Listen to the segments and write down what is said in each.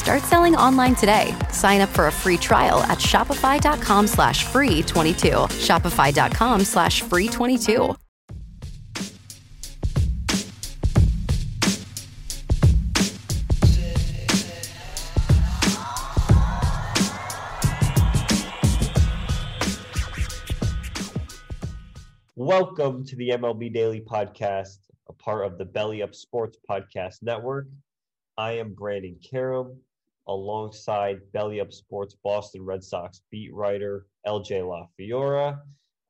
Start selling online today. Sign up for a free trial at shopify.com slash free 22. Shopify.com slash free 22. Welcome to the MLB Daily Podcast, a part of the Belly Up Sports Podcast Network. I am Brandon Karam, alongside Belly Up Sports Boston Red Sox beat writer LJ LaFiora.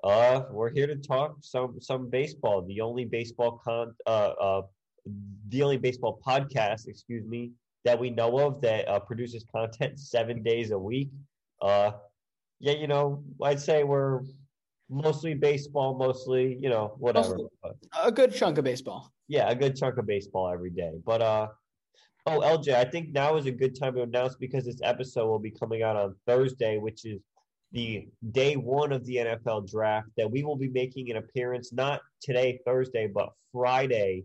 Uh, we're here to talk some some baseball. The only baseball con uh, uh the only baseball podcast, excuse me, that we know of that uh, produces content seven days a week. Uh, yeah, you know, I'd say we're mostly baseball, mostly you know whatever. A good chunk of baseball. Yeah, a good chunk of baseball every day. But uh, Oh, LJ, I think now is a good time to announce because this episode will be coming out on Thursday, which is the day one of the NFL draft, that we will be making an appearance not today, Thursday, but Friday.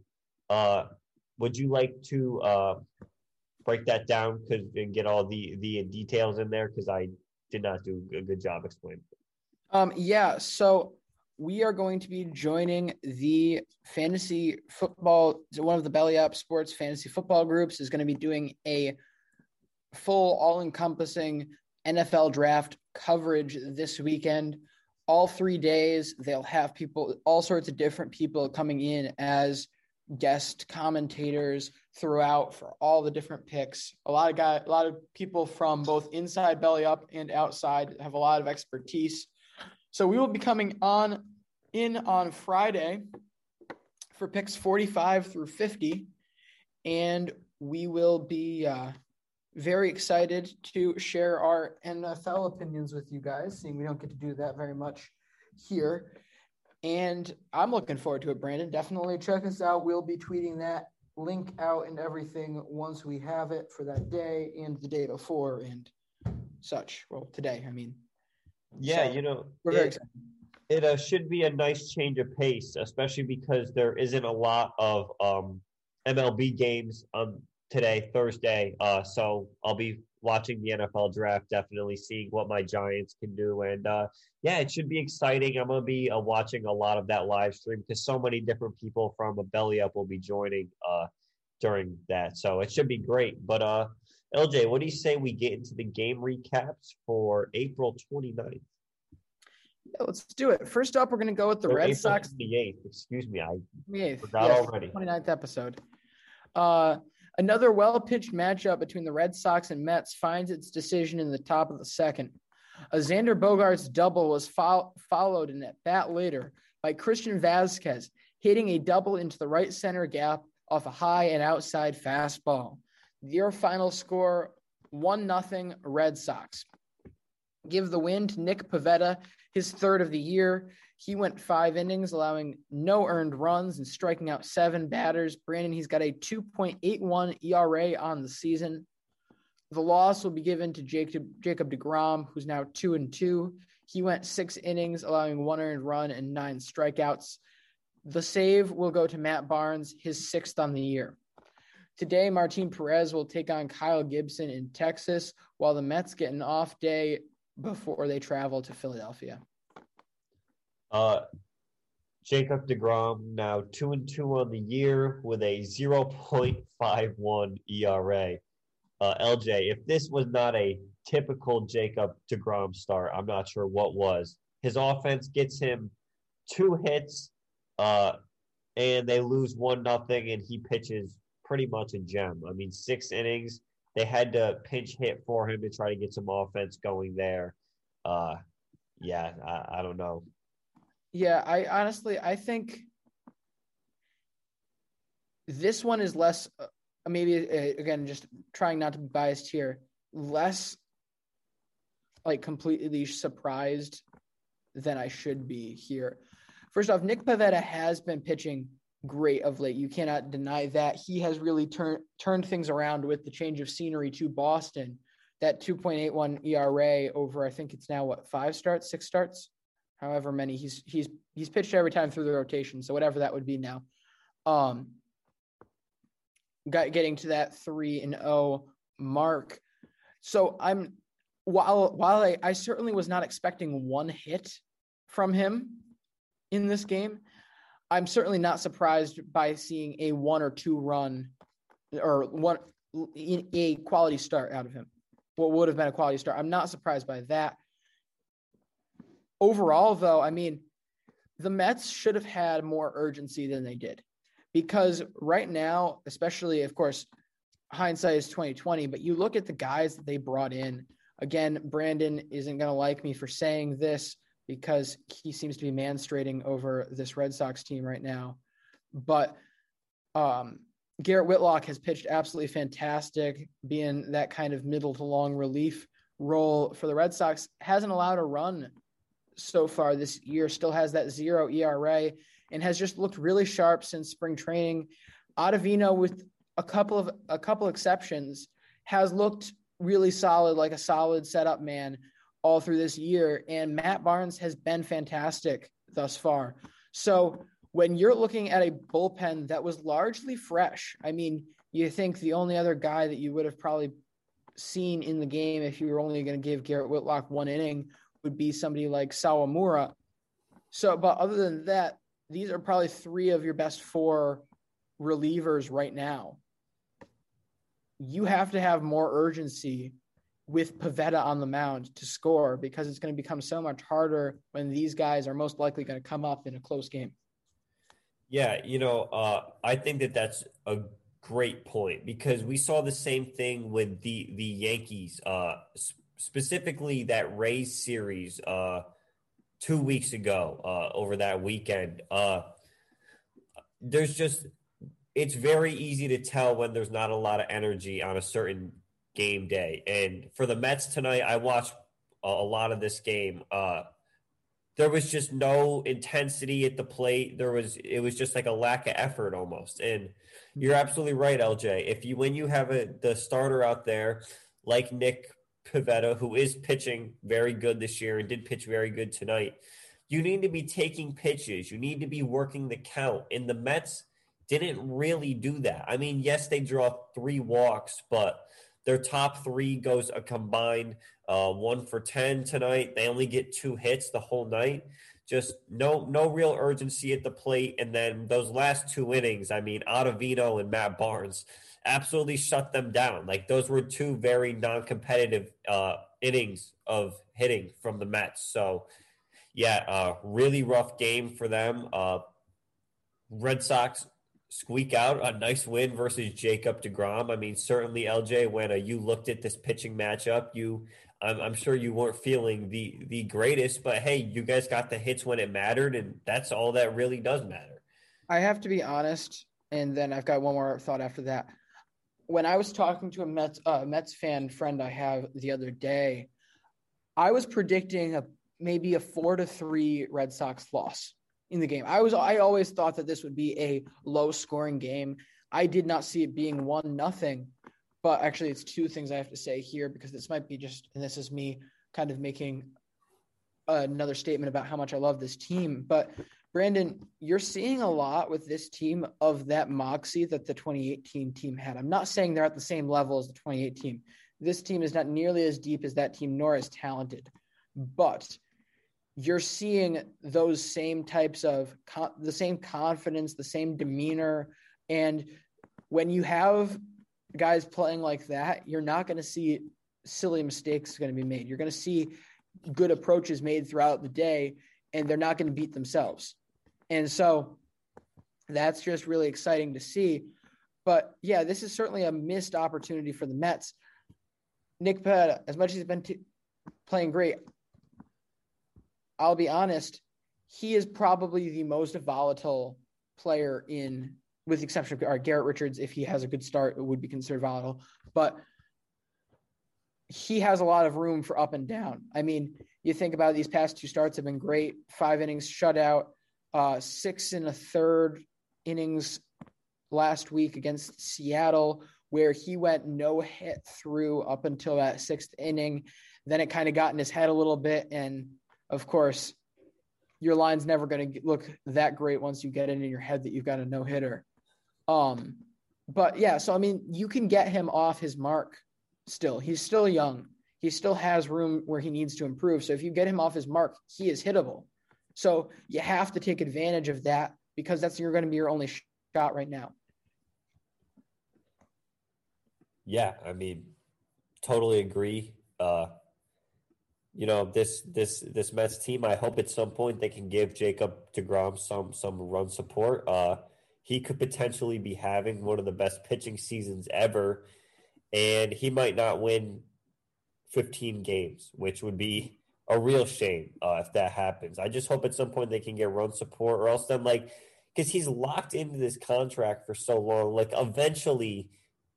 Uh, would you like to uh, break that down cause, and get all the, the details in there? Because I did not do a good job explaining. Um, yeah, so we are going to be joining the fantasy football one of the belly up sports fantasy football groups is going to be doing a full all-encompassing nfl draft coverage this weekend. All three days they'll have people all sorts of different people coming in as guest commentators throughout for all the different picks. A lot of guy a lot of people from both inside belly up and outside have a lot of expertise so we will be coming on in on Friday for picks 45 through 50. And we will be uh, very excited to share our NFL opinions with you guys, seeing we don't get to do that very much here. And I'm looking forward to it, Brandon. Definitely check us out. We'll be tweeting that link out and everything once we have it for that day and the day before and such. Well, today, I mean. Yeah, so you know, very. It uh, should be a nice change of pace, especially because there isn't a lot of um, MLB games on today, Thursday. Uh, so I'll be watching the NFL draft, definitely seeing what my Giants can do. And uh, yeah, it should be exciting. I'm going to be uh, watching a lot of that live stream because so many different people from a belly up will be joining uh, during that. So it should be great. But uh, LJ, what do you say we get into the game recaps for April 29th? Yeah, let's do it. First up, we're going to go with the Red April Sox. 28th. Excuse me. I 28th. forgot Yes, already. 29th episode. Uh, another well pitched matchup between the Red Sox and Mets finds its decision in the top of the second. A Xander Bogaerts double was fol- followed in at bat later by Christian Vázquez, hitting a double into the right center gap off a high and outside fastball. Your final score 1 0 Red Sox. Give the win to Nick Pivetta, his third of the year. He went five innings, allowing no earned runs and striking out seven batters. Brandon, he's got a 2.81 ERA on the season. The loss will be given to Jacob Jacob Degrom, who's now two and two. He went six innings, allowing one earned run and nine strikeouts. The save will go to Matt Barnes, his sixth on the year. Today, Martin Perez will take on Kyle Gibson in Texas, while the Mets get an off day before they travel to Philadelphia. Uh, Jacob DeGrom now two and two on the year with a 0.51 ERA. Uh, LJ, if this was not a typical Jacob DeGrom start, I'm not sure what was. His offense gets him two hits, uh, and they lose one nothing, and he pitches pretty much a gem. I mean, six innings. They had to pinch hit for him to try to get some offense going there. Uh, yeah, I, I don't know. Yeah, I honestly I think this one is less uh, maybe uh, again just trying not to be biased here, less like completely surprised than I should be here. First off, Nick Pivetta has been pitching great of late. You cannot deny that. He has really turned turned things around with the change of scenery to Boston. That 2.81 ERA over I think it's now what, 5 starts, 6 starts? however many he's he's he's pitched every time through the rotation so whatever that would be now um got getting to that 3 and 0 mark so i'm while while I, I certainly was not expecting one hit from him in this game i'm certainly not surprised by seeing a one or two run or one a quality start out of him. What would have been a quality start. I'm not surprised by that. Overall, though, I mean, the Mets should have had more urgency than they did because right now, especially, of course, hindsight is 2020, but you look at the guys that they brought in. Again, Brandon isn't going to like me for saying this because he seems to be manstrating over this Red Sox team right now. But um, Garrett Whitlock has pitched absolutely fantastic, being that kind of middle to long relief role for the Red Sox. Hasn't allowed a run so far this year, still has that zero ERA and has just looked really sharp since spring training. Ottavino, with a couple of a couple exceptions, has looked really solid, like a solid setup man all through this year. And Matt Barnes has been fantastic thus far. So when you're looking at a bullpen that was largely fresh, I mean, you think the only other guy that you would have probably seen in the game if you were only going to give Garrett Whitlock one inning would be somebody like Sawamura. So, but other than that, these are probably three of your best four relievers right now. You have to have more urgency with Pivetta on the mound to score because it's going to become so much harder when these guys are most likely going to come up in a close game. Yeah, you know, uh, I think that that's a great point because we saw the same thing with the the Yankees, uh, specifically that Rays series uh, two weeks ago uh, over that weekend. Uh, there's just it's very easy to tell when there's not a lot of energy on a certain game day. And for the Mets tonight, I watched a, lot of this game. Uh, there was just no intensity at the plate. There was it was just like a lack of effort almost. And you're absolutely right, LJ. If you when you have a the starter out there like Nick Pivetta, who is pitching very good this year and did pitch very good tonight, you need to be taking pitches. You need to be working the count. And the Mets didn't really do that. I mean, yes, they draw three walks, but Their top three goes a combined uh, one for 10 tonight. They only get two hits the whole night. Just no no real urgency at the plate. And then those last two innings, I mean, Ottavino and Matt Barnes absolutely shut them down. Like those were two very non-competitive uh, innings of hitting from the Mets. So yeah, uh, really rough game for them. Uh, Red Sox squeak out a nice win versus Jacob DeGrom. I mean, certainly LJ, when uh, you looked at this pitching matchup, you I'm, I'm, sure you weren't feeling the the greatest, but hey, you guys got the hits when it mattered, and that's all that really does matter. I have to be honest, and then I've got one more thought after that. When I was talking to a Mets uh, Mets fan friend I have the other day, I was predicting a maybe a four to three Red Sox loss in the game. I was I always thought that this would be a low scoring game. I did not see it being one nothing. But actually it's two things I have to say here because this might be just and this is me kind of making another statement about how much I love this team. But Brandon, you're seeing a lot with this team of that moxie that the 2018 team had. I'm not saying they're at the same level as the 2018. team. This team is not nearly as deep as that team, nor as talented. But you're seeing those same types of the same confidence, the same demeanor. And when you have guys playing like that, you're not going to see silly mistakes going to be made. You're going to see good approaches made throughout the day, and they're not going to beat themselves. And so that's just really exciting to see. But yeah, this is certainly a missed opportunity for the Mets. Nick Pivetta, as much as he's been t- playing great, I'll be honest, he is probably the most volatile player in, with the exception of Garrett Richards. If he has a good start, it would be considered volatile, but he has a lot of room for up and down. I mean, you think about it, these past two starts have been great. Five innings shutout, uh, six and a third innings last week against Seattle, where he went no hit through up until that sixth inning. Then it kind of got in his head a little bit, and of course, your line's never going to look that great once you get it in your head that you've got a no hitter. Um, but yeah, so I mean, you can get him off his mark still. He's still young. He still has room where he needs to improve. So if you get him off his mark, he is hittable. So you have to take advantage of that because that's you're going to be your only shot right now. Yeah, I mean, totally agree. Uh, you know this this this Mets team. I hope at some point they can give Jacob Degrom some some run support. Uh, he could potentially be having one of the best pitching seasons ever, and he might not win 15 games, which would be a real shame uh, if that happens. I just hope at some point they can get run support, or else then like because he's locked into this contract for so long, like eventually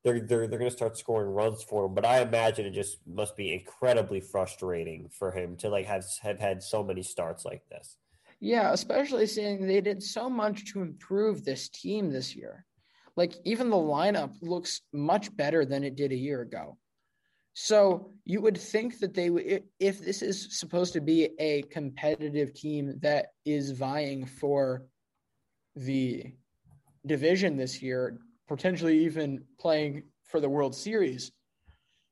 they're they're they're going to start scoring runs for him. But I imagine it just must be incredibly frustrating for him to like have have had so many starts like this. Yeah, especially seeing they did so much to improve this team this year. Like even the lineup looks much better than it did a year ago. So you would think that they would, if this is supposed to be a competitive team that is vying for the division this year, potentially even playing for the World Series,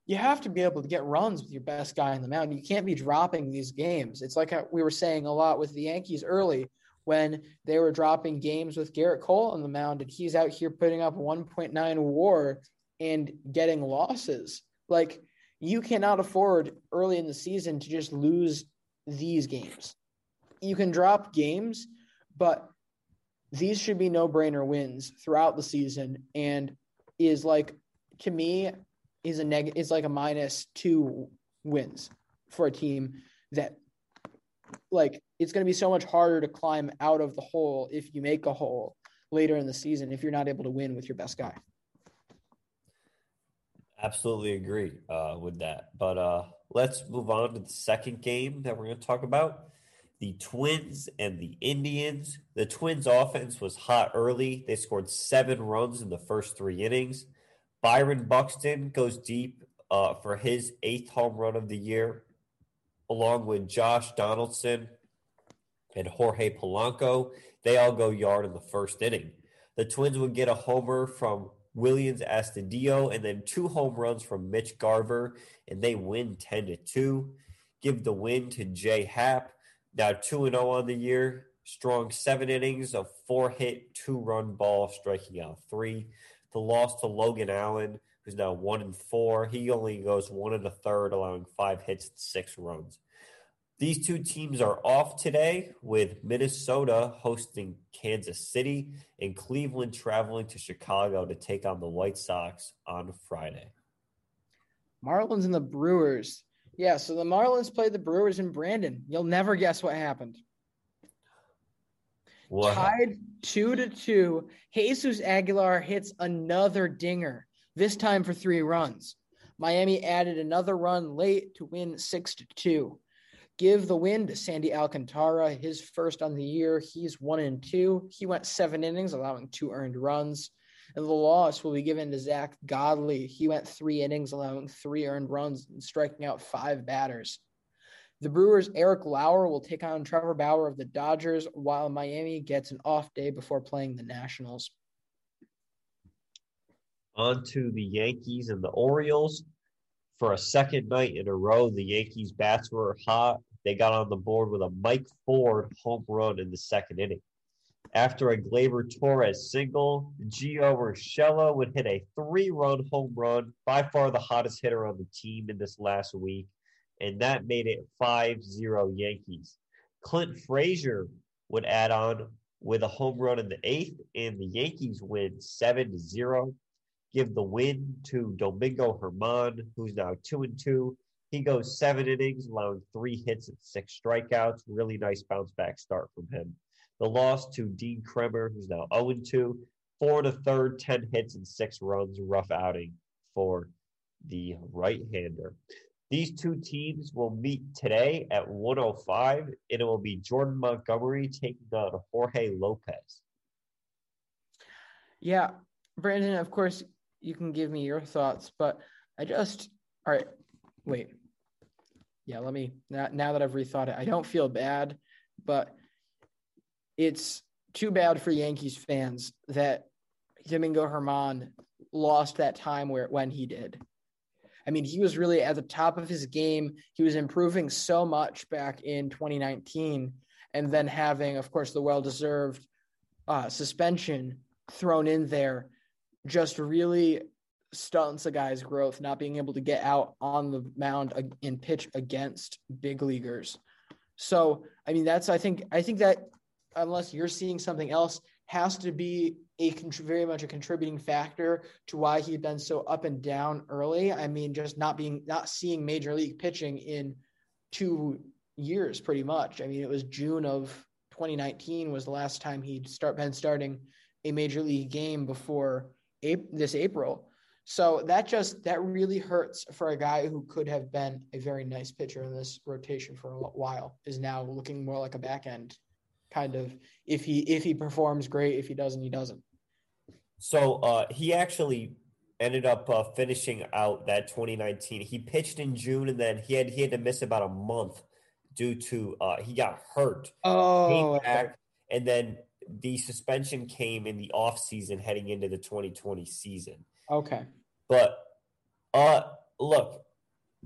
you have to be able to get runs with your best guy on the mound. You can't be dropping these games. It's like we were saying a lot with the Yankees early when they were dropping games with Gerrit Cole on the mound, and he's out here putting up 1.9 WAR and getting losses. Like you cannot afford early in the season to just lose these games. You can drop games, but these should be no brainer wins throughout the season and is like to me is a neg is like a minus two wins for a team that like it's going to be so much harder to climb out of the hole if you make a hole later in the season if you're not able to win with your best guy. Absolutely agree uh, with that. But uh, let's move on to the second game that we're going to talk about the Twins and the Indians. The Twins offense was hot early. They scored seven runs in the first three innings. Byron Buxton goes deep uh, for his eighth home run of the year, along with Josh Donaldson and Jorge Polanco. They all go yard in the first inning. The Twins would get a homer from Willians Astudillo, and then two home runs from Mitch Garver, and they win 10 to 2. Give the win to Jay Happ, now 2 0 on the year. Strong seven innings of four hit, two run ball, striking out three. The loss to Logan Allen, who's now one and four. He only goes one and a third, allowing five hits and six runs. These two teams are off today with Minnesota hosting Kansas City and Cleveland traveling to Chicago to take on the White Sox on Friday. Marlins and the Brewers. Yeah, so the Marlins played the Brewers in Brandon. You'll never guess what happened. What? Tied two to two. Jesus Aguilar hits another dinger, this time for three runs. Miami added another run late to win six to two give the win to Sandy Alcantara, his first on the year. He's one and two. He went seven innings, allowing two earned runs. And the loss will be given to Zack Godley. He went three innings, allowing three earned runs and striking out five batters. The Brewers' Eric Lauer will take on Trevor Bauer of the Dodgers, while Miami gets an off day before playing the Nationals. On to the Yankees and the Orioles. For a second night in a row, the Yankees' bats were hot they got on the board with a Mike Ford home run in the second inning. After a Gleyber Torres single, Gio Urshela would hit a three run home run, by far the hottest hitter on the team in this last week, and that made it 5 0 Yankees. Clint Frazier would add on with a home run in the eighth, and the Yankees win 7 0. Give the win to Domingo Germán, who's now 2 and 2, he goes seven innings, allowing three hits and six strikeouts. Really nice bounce back start from him. The loss to Dean Kremer, who's now 0 2, four to third, 10 hits and six runs. Rough outing for the right hander. These two teams will meet today at 105, and it will be Jordan Montgomery taking on Jorge Lopez. Yeah, Brandon, of course, you can give me your thoughts, but I just, all right, wait. Yeah, let me now, now that I've rethought it, I don't feel bad, but it's too bad for Yankees fans that Domingo Germán lost that time where when he did. I mean, he was really at the top of his game. He was improving so much back in 2019, and then having, of course, the well-deserved uh, suspension thrown in there, just really stunts a guy's growth, not being able to get out on the mound and pitch against big leaguers. So, I mean, that's I think I think that unless you're seeing something else, has to be a very much a contributing factor to why he'd been so up and down early. I mean, just not being not seeing major league pitching in two years, pretty much. I mean, it was June of 2019 was the last time he'd start been starting a major league game before this April. So that just that really hurts for a guy who could have been a very nice pitcher in this rotation for a while is now looking more like a back end kind of if he if he performs great if he doesn't he doesn't. So uh, he actually ended up uh, finishing out that 2019. He pitched in June and then he had he had to miss about a month due to uh, he got hurt. Oh, back, and then the suspension came in the off season heading into the 2020 season. Okay. But uh look,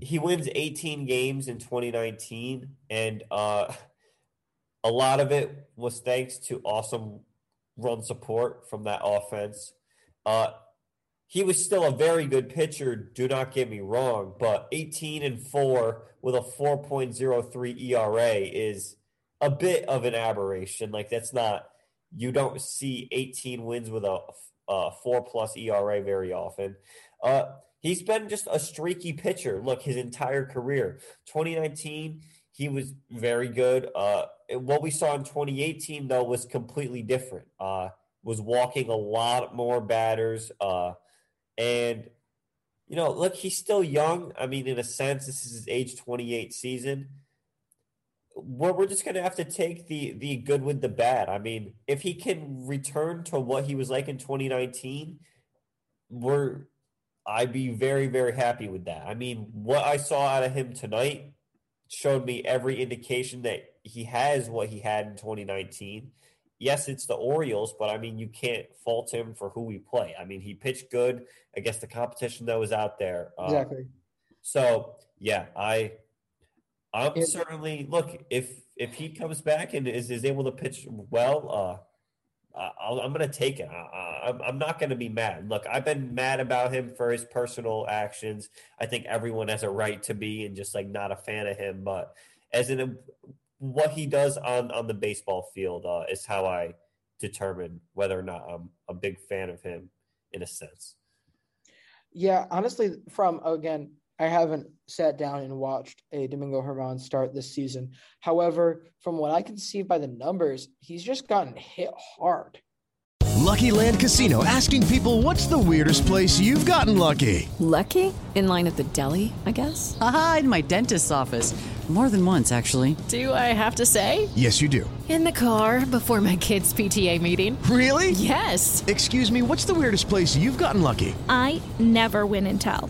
he wins 18 games in 2019 and uh a lot of it was thanks to awesome run support from that offense. Uh he was still a very good pitcher, do not get me wrong, but 18 and 4 with a 4.03 ERA is a bit of an aberration. Like that's not you don't see 18 wins with a uh, four plus ERA very often. Uh, he's been just a streaky pitcher. Look, his entire career. 2019, he was very good. Uh, what we saw in 2018 though was completely different. Uh, was walking a lot more batters, uh, and you know, look, he's still young. I mean, in a sense, this is his age 28 season we're, we're just going to have to take the the good with the bad. I mean, if he can return to what he was like in 2019, we're I'd be very very happy with that. I mean, what I saw out of him tonight showed me every indication that he has what he had in 2019. yes, it's the Orioles, but I mean, you can't fault him for who we play. I mean, he pitched good against the competition that was out there. Um, exactly. So yeah, I I'm certainly look if if he comes back and is, is able to pitch well, uh, i am going to take it. I, am I'm not going to be mad. Look, I've been mad about him for his personal actions. I think everyone has a right to be and just like not a fan of him. But as in what he does on on the baseball field uh, is how I determine whether or not I'm a big fan of him in a sense. Yeah, honestly, from again, I haven't sat down and watched a Domingo Germán start this season. However, from what I can see by the numbers, he's just gotten hit hard. Lucky Land Casino asking people what's the weirdest place you've gotten lucky? Lucky? In line at the deli, I guess? Aha, in my dentist's office. More than once, actually. Do I have to say? Yes, you do. In the car before my kids' PTA meeting. Really? Yes. Excuse me, what's the weirdest place you've gotten lucky? I never win and tell.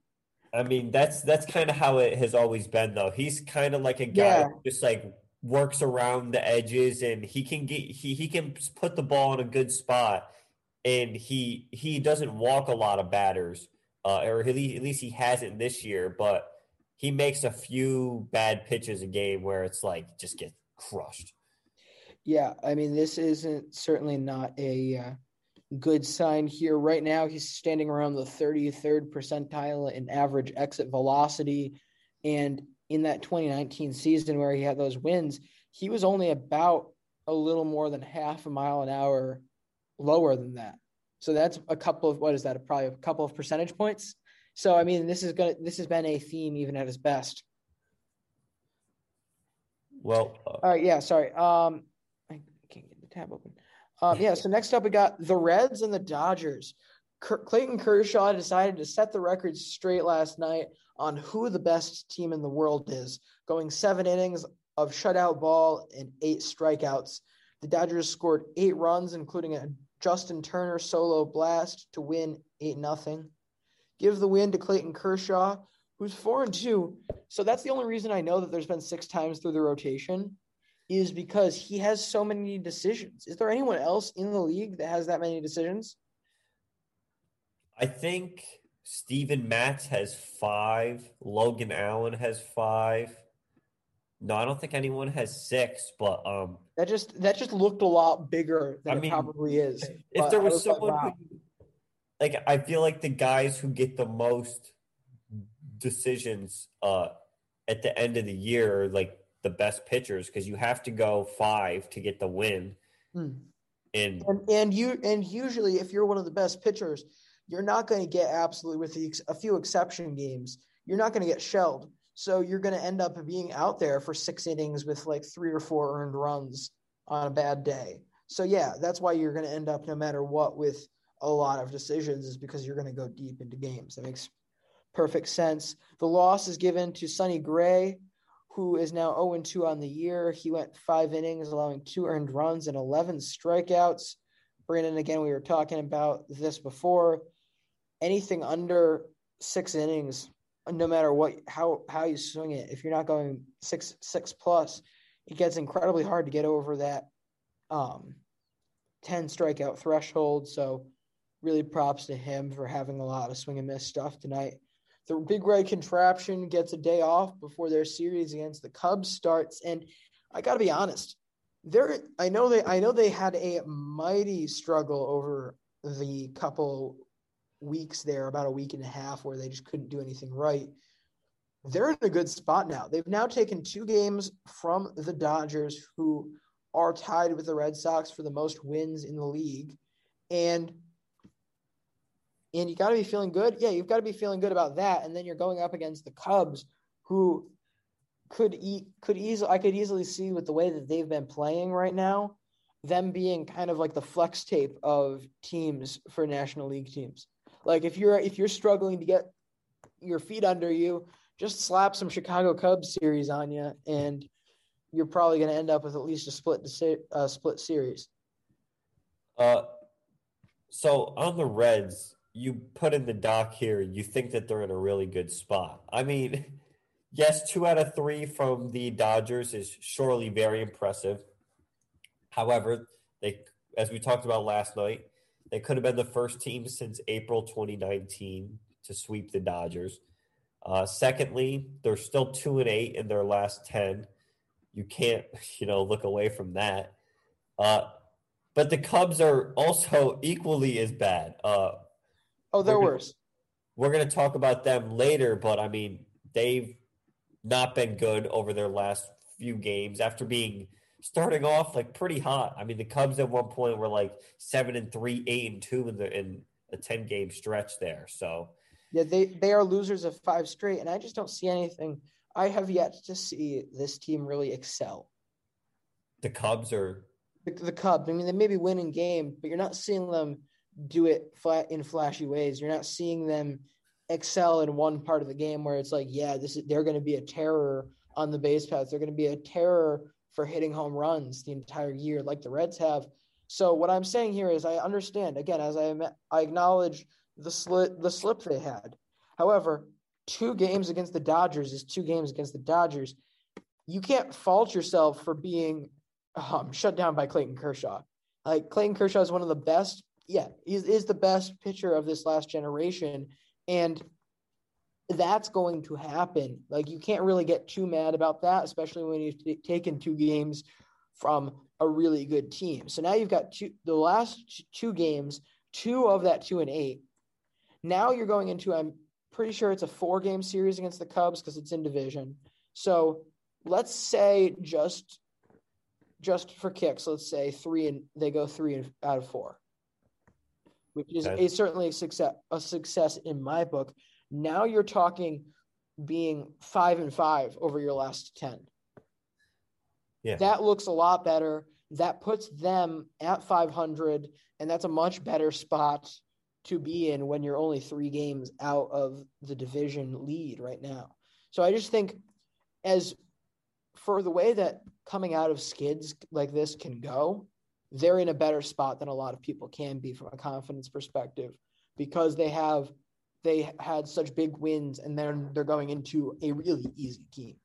I mean, that's that's kind of how it has always been, though. He's kind of like a guy yeah. who just like works around the edges, and he can get he he can put the ball in a good spot, and he he doesn't walk a lot of batters, uh, or at least, at least he hasn't this year. But he makes a few bad pitches a game where it's like just get crushed. Yeah, I mean, this isn't certainly not a. Uh good sign here. Right now, he's standing around the 33rd percentile in average exit velocity. And in that 2019 season where he had those wins, he was only about a little more than half a mile an hour lower than that. So that's a couple of what is that? Probably a couple of percentage points. So I mean, this is gonna this has been a theme even at his best. Well, uh, all right, yeah, sorry. Um, I can't get the tab open. Um, yeah. So next up, we got the Reds and the Dodgers. Clayton Kershaw decided to set the record straight last night on who the best team in the world is, going seven innings of shutout ball and eight strikeouts. The Dodgers scored eight runs, including a Justin Turner solo blast to win eight nothing. Give the win to Clayton Kershaw, who's four and two. So that's the only reason I know that there's been six times through the rotation is because he has so many decisions. Is there anyone else in the league that has that many decisions? I think Steven Matz has five. Logan Allen has five. No, I don't think anyone has six, but um that just that just looked a lot bigger than I mean, it probably is. If there was, was someone like, wow. who, like I feel like the guys who get the most decisions uh at the end of the year like the best pitchers because you have to go five to get the win. Hmm. And, and and you and usually if you're one of the best pitchers, you're not going to get absolutely with the, a few exception games, you're not going to get shelled. So you're going to end up being out there for six innings with like three or four earned runs on a bad day. So yeah, that's why you're going to end up no matter what with a lot of decisions is because you're going to go deep into games. That makes perfect sense. The loss is given to Sonny Gray, who is now 0 2 on the year. He went five innings, allowing two earned runs and 11 strikeouts. Brandon, again, we were talking about this before. Anything under six innings, no matter what, how how you swing it, if you're not going six six plus, it gets incredibly hard to get over that um, 10 strikeout threshold. So, really props to him for having a lot of swing and miss stuff tonight. The Big Red Contraption gets a day off before their series against the Cubs starts, and I got to be honest, there I know they I know they had a mighty struggle over the couple weeks there, about a week and a half, where they just couldn't do anything right. they're in a good spot now. They've now taken two games from the Dodgers, who are tied with the Red Sox for the most wins in the league. And and you got to be feeling good. Yeah, you've got to be feeling good about that. And then you're going up against the Cubs, who could eat could easily I could easily see with the way that they've been playing right now, them being kind of like the flex tape of teams for National League teams. Like if you're if you're struggling to get your feet under you, just slap some Chicago Cubs series on you, and you're probably going to end up with at least a split uh, split series. Uh, so on the Reds, you put in the doc here. You think that they're in a really good spot. I mean, yes, two out of three from the Dodgers is surely very impressive. However, they, as we talked about last night, they could have been the first team since April 2019 to sweep the Dodgers. Uh, secondly, they're still two and eight in their last ten. You can't, you know, look away from that. Uh, but the Cubs are also equally as bad. Uh, oh, they're we're worse. we're going to talk about them later, but I mean, they've not been good over their last few games after being starting off like pretty hot. I mean, the Cubs at one point were like seven and three, eight and two in the in a ten game stretch there. So yeah, they they are losers of five straight, and I just don't see anything. I have yet to see this team really excel. The Cubs are the, the Cubs. I mean, they may be winning game, but you're not seeing them do it flat in flashy ways. You're not seeing them excel in one part of the game where it's like, yeah, this is they're going to be a terror on the base paths. They're going to be a terror for hitting home runs the entire year, like the Reds have. So what I'm saying here is, I understand again as I I acknowledge the slip the slip they had. However, two games against the Dodgers is two games against the Dodgers. You can't fault yourself for being um, shut down by Clayton Kershaw. Like Clayton Kershaw is one of the best. Yeah, he is the best pitcher of this last generation, and that's going to happen. Like you can't really get too mad about that, especially when you've t- taken two games from a really good team. So now you've got two the last two games, two of that two and eight. Now you're going into I'm pretty sure it's a four game series against the Cubs because it's in division. So let's say just just for kicks, let's say three and they go three and out of four, which is a, certainly a success a success in my book. Now you're talking being five and five over your last ten. Yeah, that looks a lot better. That puts them at 500, and that's a much better spot to be in when you're only three games out of the division lead right now. So I just think, as for the way that coming out of skids like this can go, they're in a better spot than a lot of people can be from a confidence perspective because they have they had such big wins and then they're going into a really easy team.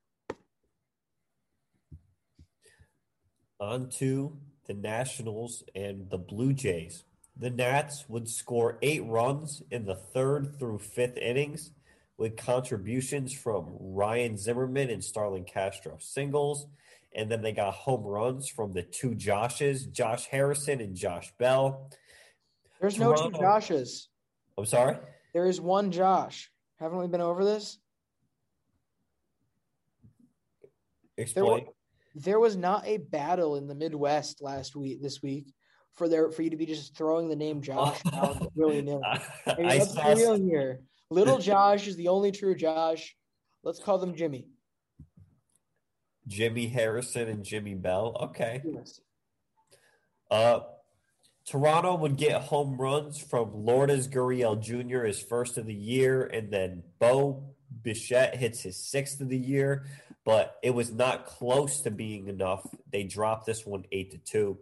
On to the Nationals and the Blue Jays. The Nats would score eight runs in the third through fifth innings with contributions from Ryan Zimmerman and Starlin Castro singles. And then they got home runs from the two Joshes, Josh Harrison and Josh Bell. There's Toronto, no two Joshes. I'm sorry? There is one Josh. Haven't we been over this? Explain. There, there was not a battle in the Midwest last week, this week, for there for you to be just throwing the name Josh out willy nilly. I mean, let's be real here. Little Josh is the only true Josh. Let's call them Jimmy. Jimmy Harrison and Jimmy Bell. Okay. Yes. Uh, Toronto would get home runs from Lourdes Gurriel Jr. his first of the year, and then Bo Bichette hits his sixth of the year, but it was not close to being enough. They dropped this one eight to two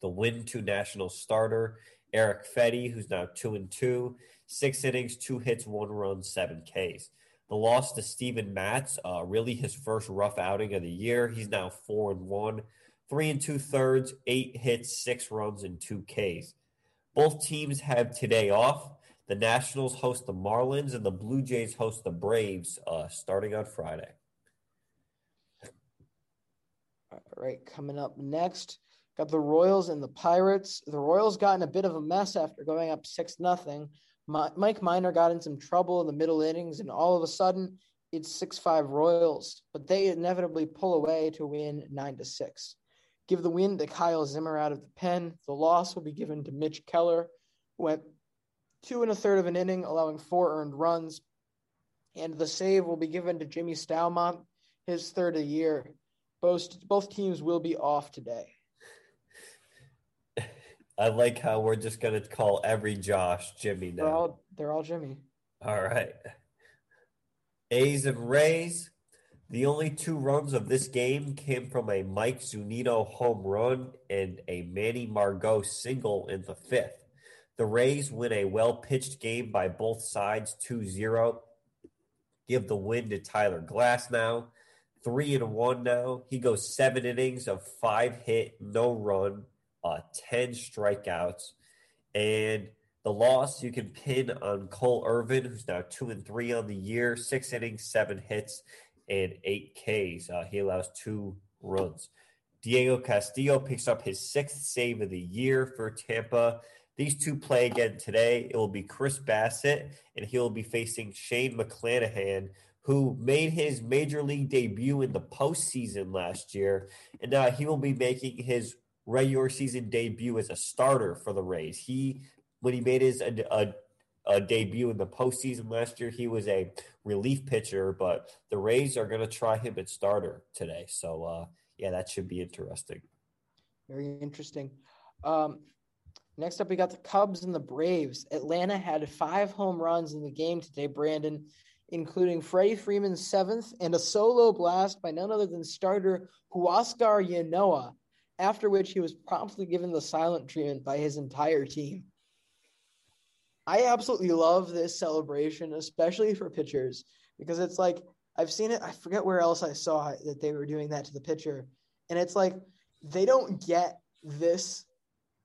the win to national starter Erick Fedde, who's now two and two, six innings, two hits, one run, seven Ks. The loss to Steven Matz, uh, really his first rough outing of the year. He's now four and one, three and two thirds, eight hits, six runs, and two Ks. Both teams have today off. The Nationals host the Marlins and the Blue Jays host the Braves uh, starting on Friday. All right, coming up next, Got the Royals and the Pirates. The Royals got in a bit of a mess after going up six nothing. Mike Minor got in some trouble in the middle innings, and all of a sudden its six five Royals, but they inevitably pull away to win nine to six. Give the win to Kyle Zimmer out of the pen. The loss will be given to Mitch Keller, who went two and a third of an inning, allowing four earned runs. And the save will be given to Jimmy Staumont, his third of the year. Both, both teams will be off today. I like how we're just going to call every Josh Jimmy now. They're all, they're all Jimmy. All right. A's of Rays. The only two runs of this game came from a Mike Zunino home run and a Manny Margot single in the fifth. The Rays win a well pitched game by both sides 2 0. Give the win to Tyler Glasnow. Three and one now. He goes seven innings of five hit, no run, uh, 10 strikeouts. And the loss you can pin on Cole Irvin, who's now two and three on the year, six innings, seven hits, and eight Ks. Uh, he allows two runs. Diego Castillo picks up his sixth save of the year for Tampa. These two play again today. It will be Chris Bassitt, and he will be facing Shane McClanahan, who made his major league debut in the postseason last year. And now he will be making his regular season debut as a starter for the Rays. He, when he made his a, a, a debut in the postseason last year, he was a relief pitcher, but the Rays are going to try him at starter today. So, uh, yeah, that should be interesting. Very interesting. Um, next up, we got the Cubs and the Braves. Atlanta had five home runs in the game today, Brandon, including Freddie Freeman's seventh and a solo blast by none other than starter Huascar Ynoa, after which he was promptly given the silent treatment by his entire team. I absolutely love this celebration, especially for pitchers, because it's like I've seen it. I forget where else I saw it, that they were doing that to the pitcher, and it's like they don't get this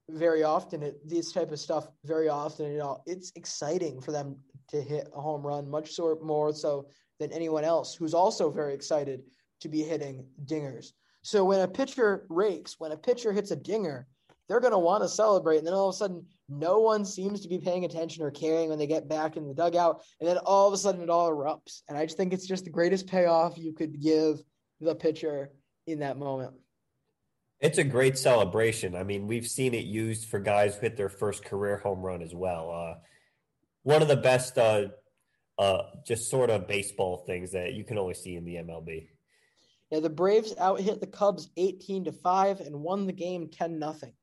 very often. It, this type of stuff very often at all. It's exciting for them to hit a home run, much so more so than anyone else who's also very excited to be hitting dingers. So when a pitcher rakes, when a pitcher hits a dinger, they're going to want to celebrate. And then all of a sudden, no one seems to be paying attention or caring when they get back in the dugout. And then all of a sudden, it all erupts. And I just think it's just the greatest payoff you could give the pitcher in that moment. It's a great celebration. I mean, we've seen it used for guys who hit their first career home run as well. Uh, one of the best, uh, uh, just sort of baseball things that you can only see in the MLB. Yeah, the Braves out hit the Cubs 18 to 5 and won the game 10 nothing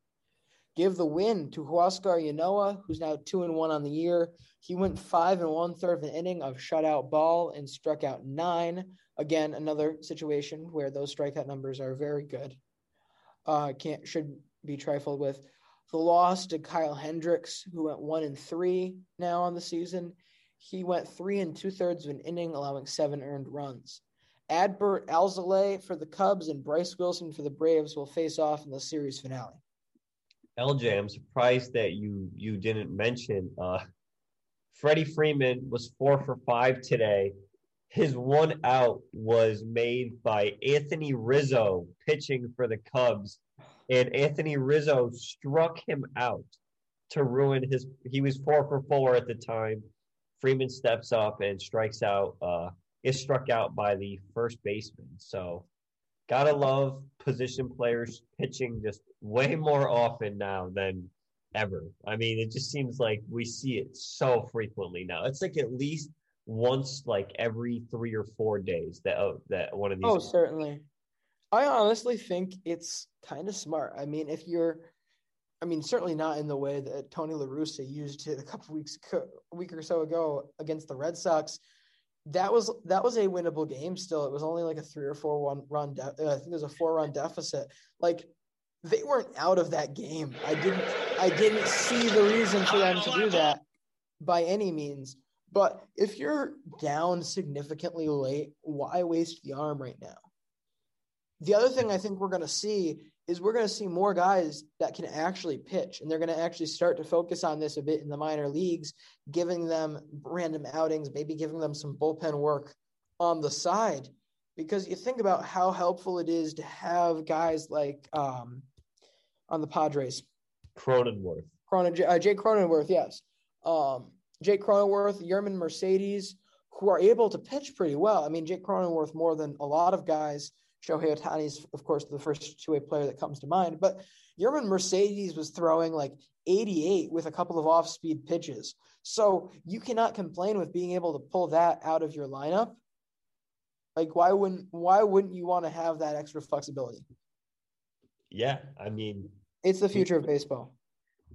give the win to Huascar Ynoa, who's now two and one on the year. He went five and one third of an inning of shutout ball and struck out nine. Again, another situation where those strikeout numbers are very good. Uh, can't should be trifled with. The loss to Kyle Hendricks, who went one and three now on the season. He went three and two thirds of an inning, allowing seven earned runs. Adbert Alzolay for the Cubs and Bryce Wilson for the Braves will face off in the series finale. LJ, I'm surprised that you you didn't mention uh, Freddie Freeman was four for five today. His one out was made by Anthony Rizzo pitching for the Cubs, and Anthony Rizzo struck him out to ruin his. He was four for four at the time. Freeman steps up and strikes out. Uh, is struck out by the first baseman. So gotta love position players pitching just way more often now than ever. I mean, it just seems like we see it so frequently now. It's like at least once like every three or four days that oh, that one of these. Oh, certainly. I honestly think it's kind of smart. I mean, if you're, I mean, certainly not in the way that Tony La Russa used it a couple weeks, a week or so ago against the Red Sox that was that was a winnable game still. It was only like a three or four one run de- uh, i think it was a four run deficit. Like they weren't out of that game. I didn't i didn't see the reason for them to do that by any means. But if you're down significantly late why waste the arm right now? The other thing i think we're going to see is we're going to see more guys that can actually pitch and they're going to actually start to focus on this a bit in the minor leagues giving them random outings maybe giving them some bullpen work on the side because you think about how helpful it is to have guys like um, on the Padres Cronenworth Cronin, uh, Jake Cronenworth yes um, Jake Cronenworth Yermin Mercedes who are able to pitch pretty well. I mean, Jake Cronenworth more than a lot of guys. Shohei Ohtani is, of course, the first two-way player that comes to mind. But Yermin Mercedes was throwing like 88 with a couple of off-speed pitches. So you cannot complain with being able to pull that out of your lineup. Like, why wouldn't why wouldn't you want to have that extra flexibility? Yeah, I mean, it's the future of baseball.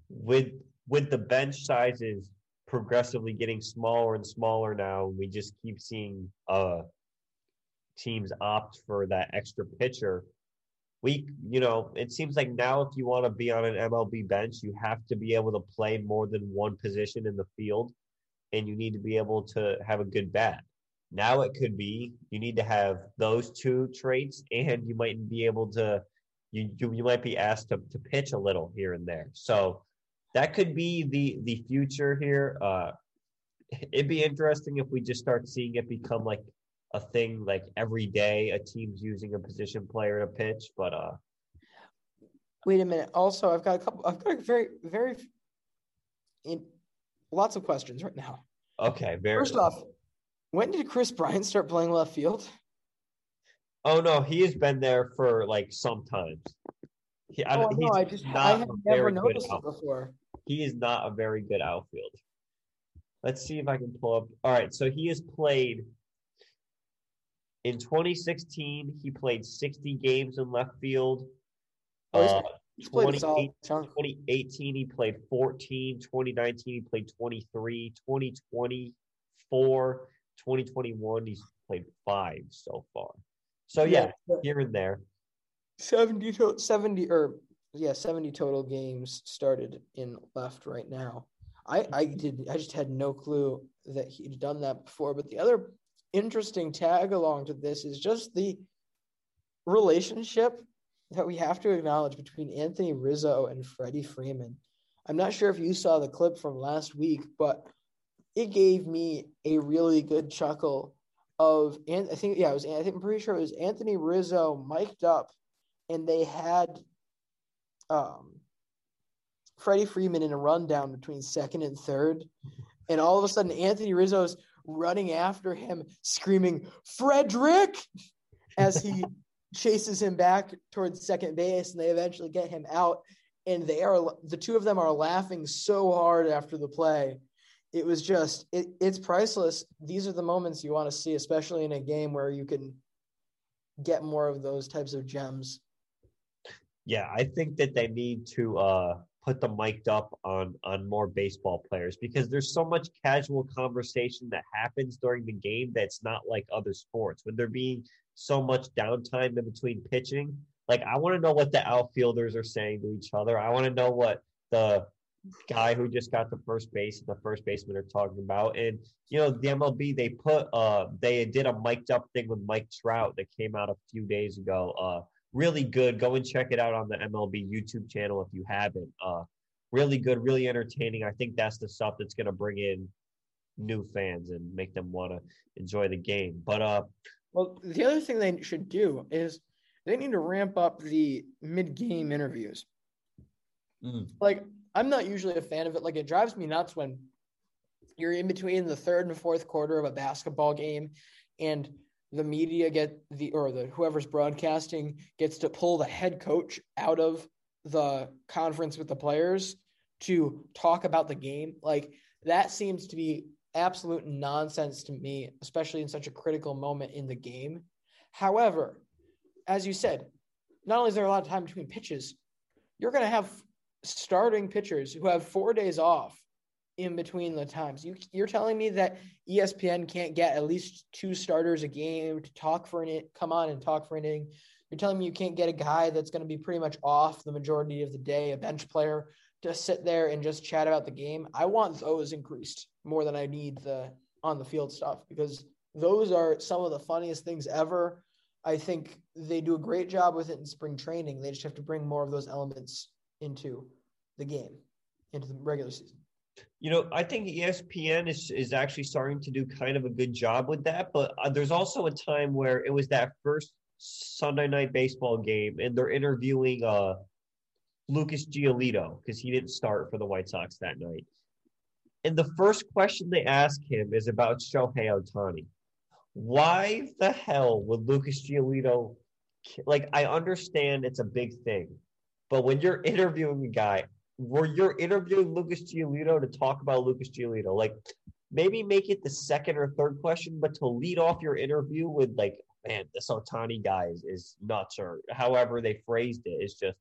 With with the bench sizes progressively getting smaller and smaller now, we just keep seeing uh teams opt for that extra pitcher. We, you know, it seems like now if you want to be on an MLB bench, you have to be able to play more than one position in the field and you need to be able to have a good bat. Now it could be you need to have those two traits and you might be able to you you, you might be asked to, to pitch a little here and there. So that could be the the future here. Uh it'd be interesting if we just start seeing it become like a thing like every day a team's using a position player to pitch but uh wait a minute also i've got a couple i've got a very very in lots of questions right now okay very first off when did Kris bryant start playing left field oh no he has been there for like sometimes he, I, oh, no, I just I have never noticed it before. He is not a very good outfield. Let's see if I can pull up. All right, so he has played in 2016, he played 60 games in left field. Oh, uh, 2018, 2018, he played 14. 2019, he played 23. 2024, 2021, he's played five so far. So, yeah, yeah. here and there. 70, to, 70 or yeah, 70 total games started in left right now. I, I did I just had no clue that he'd done that before. But the other interesting tag along to this is just the relationship that we have to acknowledge between Anthony Rizzo and Freddie Freeman. I'm not sure if you saw the clip from last week, but it gave me a really good chuckle of and I think yeah, it was I think I'm pretty sure it was Anthony Rizzo mic'd up and they had um Freddie Freeman in a rundown between second and third. And all of a sudden Anthony Rizzo's running after him, screaming, Frederick, as he chases him back towards second base, and they eventually get him out. And they are the two of them are laughing so hard after the play. It was just it, it's priceless. These are the moments you want to see, especially in a game where you can get more of those types of gems. Yeah, I think that they need to uh put them mic'd up on on more baseball players because there's so much casual conversation that happens during the game that's not like other sports. When there being so much downtime in between pitching like i want to know what the outfielders are saying to each other. I want to know what the guy who just got the first base and the first baseman are talking about. And you know the mlb they put uh they did a mic'd up thing with mike trout that came out a few days ago uh really good. Go and check it out on the MLB YouTube channel if you haven't. Uh, really good, really entertaining. I think that's the stuff that's going to bring in new fans and make them want to enjoy the game. But uh, well, the other thing they should do is they need to ramp up the mid-game interviews. Mm. Like I'm not usually a fan of it. Like it drives me nuts when you're in between the third and fourth quarter of a basketball game and the media get the or the whoever's broadcasting gets to pull the head coach out of the conference with the players to talk about the game. Like that seems to be absolute nonsense to me especially in such a critical moment in the game. However as you said not only is there a lot of time between pitches you're going to have starting pitchers who have 4 days off in between the times. You you're telling me that ESPN can't get at least two starters a game to talk for an come on and talk for an inning. You're telling me you can't get a guy that's going to be pretty much off the majority of the day, a bench player to sit there and just chat about the game. I want those increased more than I need the on the field stuff because those are some of the funniest things ever. I think they do a great job with it in spring training. They just have to bring more of those elements into the game, into the regular season. You know, I think ESPN is is actually starting to do kind of a good job with that. But uh, there's also a time where it was that first Sunday night baseball game, and they're interviewing uh, Lucas Giolito because he didn't start for the White Sox that night. And the first question they ask him is about Shohei Ohtani. Why the hell would Lucas Giolito? Like, I understand it's a big thing, but when you're interviewing a guy, where you're interviewing Lucas Giolito to talk about Lucas Giolito, like maybe make it the second or third question, but to lead off your interview with like, man, this Ohtani guy is, is nuts, or however they phrased it. it, is just,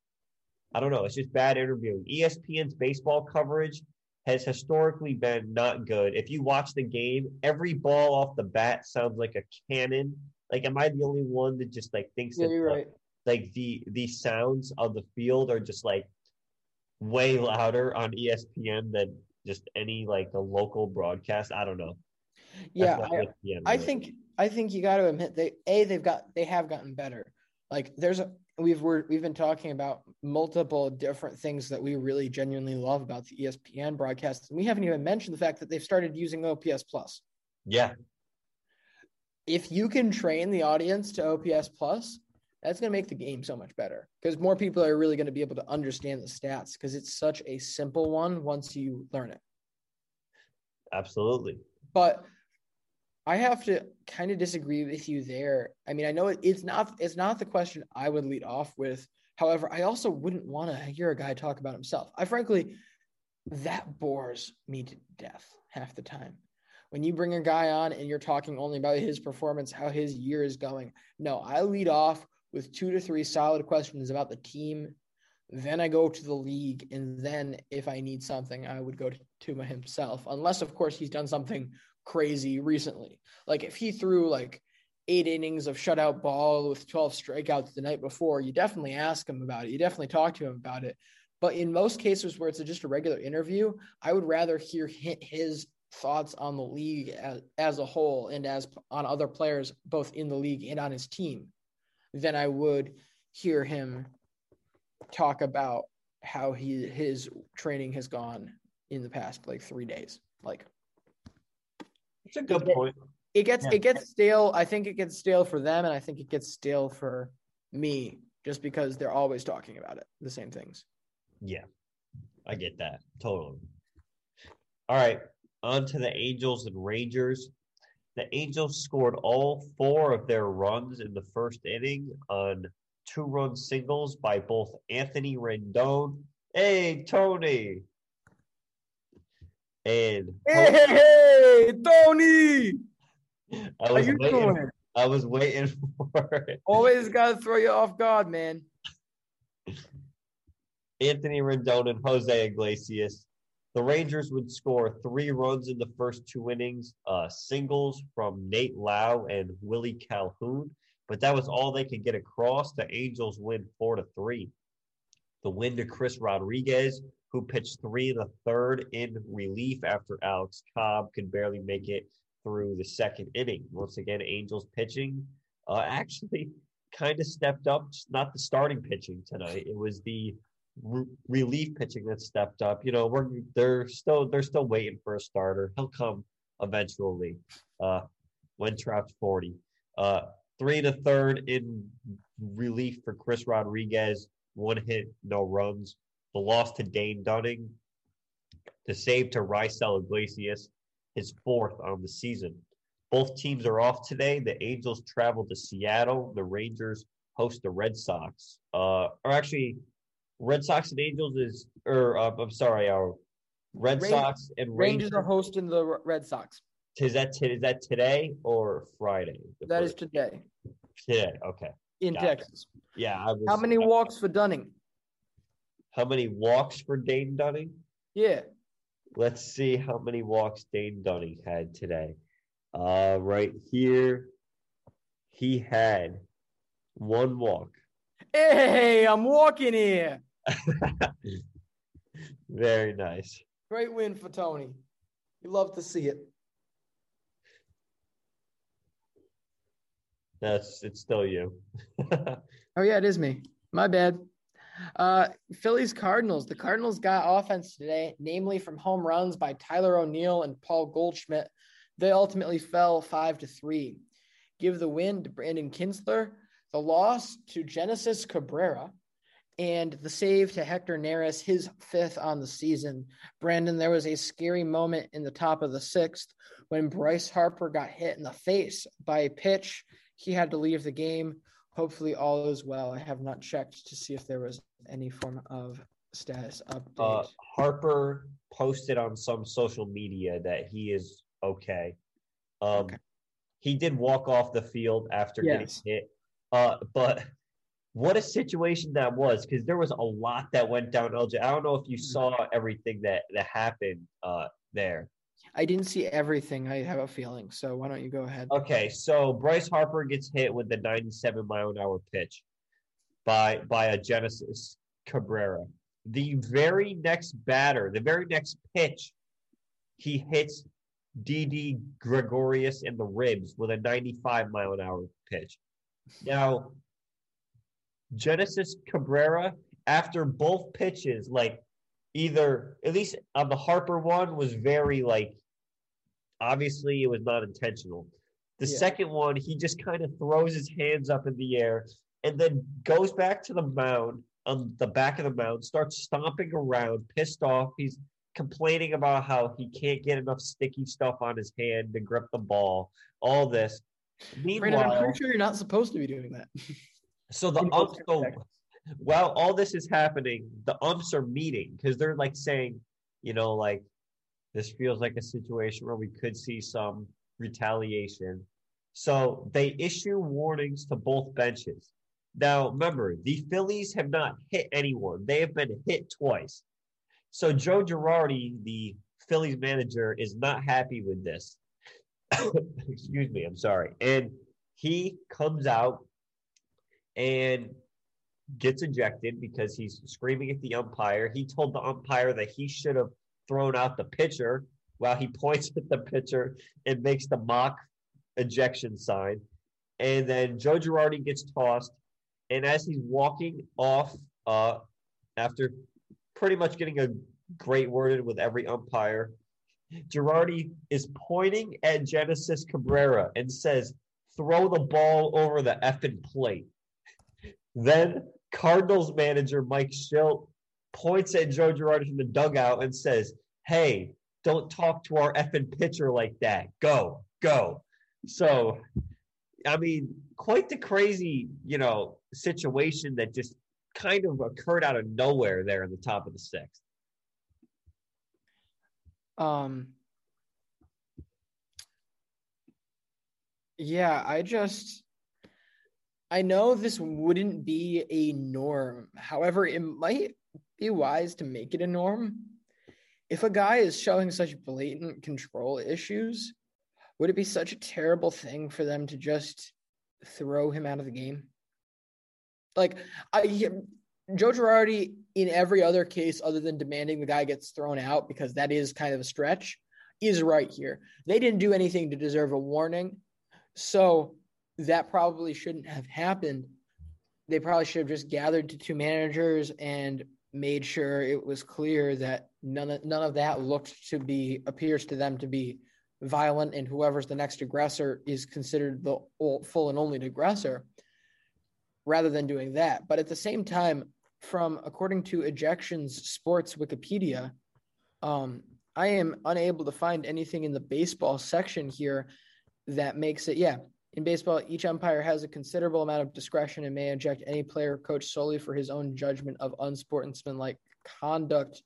I don't know, it's just bad interviewing. ESPN's baseball coverage has historically been not good. If you watch the game, every ball off the bat sounds like a cannon. Like, am I the only one that just like thinks Yeah, that right. like the the sounds of the field are just like way louder on ESPN than just any like a local broadcast? I don't know. That's Yeah, I, I think I think you got to admit they a they've got they have gotten better. Like there's a we've we're, we've been talking about multiple different things that we really genuinely love about the ESPN broadcast, and we haven't even mentioned the fact that they've started using OPS plus. yeah, If you can train the audience to OPS plus, that's going to make the game so much better because more people are really going to be able to understand the stats because it's such a simple one once you learn it. absolutely. but I have to kind of disagree with you there. I mean, I know it, it's not it's not the question I would lead off with. However, I also wouldn't want to hear a guy talk about himself. I frankly that bores me to death half the time. When you bring a guy on and you're talking only about his performance, how his year is going. No, I lead off with two to three solid questions about the team. Then I go to the league, and then if I need something, I would go to, to himself. Unless, of course, he's done something crazy recently. Like if he threw like eight innings of shutout ball with 12 strikeouts the night before, you definitely ask him about it. You definitely talk to him about it. But in most cases where it's just a regular interview, I would rather hear his thoughts on the league as, as a whole and as on other players, both in the league and on his team, than I would hear him talk about how he his training has gone in the past like three days. Like It's a good it, point. It gets Yeah. it gets stale. I think it gets stale for them, and I think it gets stale for me, just because they're always talking about it, the same things. Yeah, I get that totally. All right, on to the Angels and Rangers. The Angels scored all four of their runs in the first inning on two run singles by both Anthony Rendon. Hey, Tony. And Hey, hey, Tony, I was you waiting. doing? I was waiting for it. Always got to throw you off guard, man. Anthony Rendon and Jose Iglesias. The Rangers would score three runs in the first two innings, uh, singles from Nate Lowe and Willie Calhoun, but that was all they could get across. The Angels win four to three. The win to Chris Rodriguez, who pitched three in the third in relief after Alex Cobb could barely make it through the second inning. Once again, Angels pitching uh, actually kind of stepped up, not the starting pitching tonight. It was the re- relief pitching that stepped up. You know, we're they're still they're still waiting for a starter. He'll come eventually. Uh, when Trout's forty. Uh, three to third in relief for Chris Rodriguez. One hit, no runs. The loss to Dane Dunning. The save to Raisel Iglesias, his fourth on the season. Both teams are off today. The Angels travel to Seattle. The Rangers host the Red Sox. Uh, or actually, Red Sox and Angels is, or uh, I'm sorry, our Red Ran- Sox and Rangers Rangers. are hosting the Red Sox. Is that t- is that today or Friday? That is first- today today. Okay. in Got it. Texas. Yeah. I was, How many walks for Dunning? How many walks for Dane Dunning? Yeah, Let's see how many walks Dane Dunning had today. Uh, right here, he had one walk. Hey, I'm walking here. Very nice. Great win for Tony. You love to see it. That's it's still you. Oh yeah, it is me. My bad. Uh, Phillies Cardinals. The Cardinals got offense today, namely from home runs by Tyler O'Neill and Paul Goldschmidt. They ultimately fell five to three. Give the win to Brandon Kintzler. The loss to Genesis Cabrera. And the save to Hector Neris, his fifth on the season. Brandon, there was a scary moment in the top of the sixth when Bryce Harper got hit in the face by a pitch. He had to leave the game. Hopefully, all is well. I have not checked to see if there was any form of status update. Uh, Harper posted on some social media that he is okay. Um, okay. He did walk off the field after yes. getting hit, uh, but what a situation that was because there was a lot that went down. LJ, I don't know if you mm-hmm. saw everything that that happened uh, there. I didn't see everything. I have a feeling. So why don't you go ahead? Okay, so Bryce Harper gets hit with the 97 mile an hour pitch by by a Genesis Cabrera. The very next batter, the very next pitch, he hits Didi Gregorius in the ribs with a 95 mile an hour pitch. Now, Genesis Cabrera, after both pitches, like either at least on the Harper one was very like obviously it was not intentional. The yeah. second one, he just kind of throws his hands up in the air and then goes back to the mound on the back of the mound, starts stomping around, pissed off. He's complaining about how he can't get enough sticky stuff on his hand to grip the ball. All this. Meanwhile, Brandon, I'm pretty sure you're not supposed to be doing that. so the so while all this is happening, the umps are meeting because they're like saying, you know, like this feels like a situation where we could see some retaliation. So they issue warnings to both benches. Now, remember, the Phillies have not hit anyone, they have been hit twice. So Joe Girardi, the Phillies manager, is not happy with this. Excuse me, I'm sorry. And he comes out and gets ejected because he's screaming at the umpire. He told the umpire that he should have thrown out the pitcher while he points at the pitcher and makes the mock ejection sign. And then Joe Girardi gets tossed. And as he's walking off, uh, after pretty much getting a great worded with every umpire, Girardi is pointing at Genesis Cabrera and says, throw the ball over the effing plate. Then Cardinals manager Mike Shildt points at Joe Girardi from the dugout and says, Hey, don't talk to our effing pitcher like that. Go, go. So, I mean, quite the crazy, you know, situation that just kind of occurred out of nowhere there in the top of the sixth. Um, yeah, I just I know this wouldn't be a norm. However, it might be wise to make it a norm. If a guy is showing such blatant control issues, would it be such a terrible thing for them to just throw him out of the game? Like, I Joe Girardi, in every other case other than demanding the guy gets thrown out because that is kind of a stretch, is right here. They didn't do anything to deserve a warning. So that probably shouldn't have happened. They probably should have just gathered to two managers and made sure it was clear that none of, none of that looked to be appears to them to be violent, and whoever's the next aggressor is considered the full and only aggressor, rather than doing that. But at the same time, from according to Ejections Sports Wikipedia, um, I am unable to find anything in the baseball section here that makes it. Yeah, in baseball, each umpire has a considerable amount of discretion and may eject any player or coach solely for his own judgment of unsportsmanlike conduct.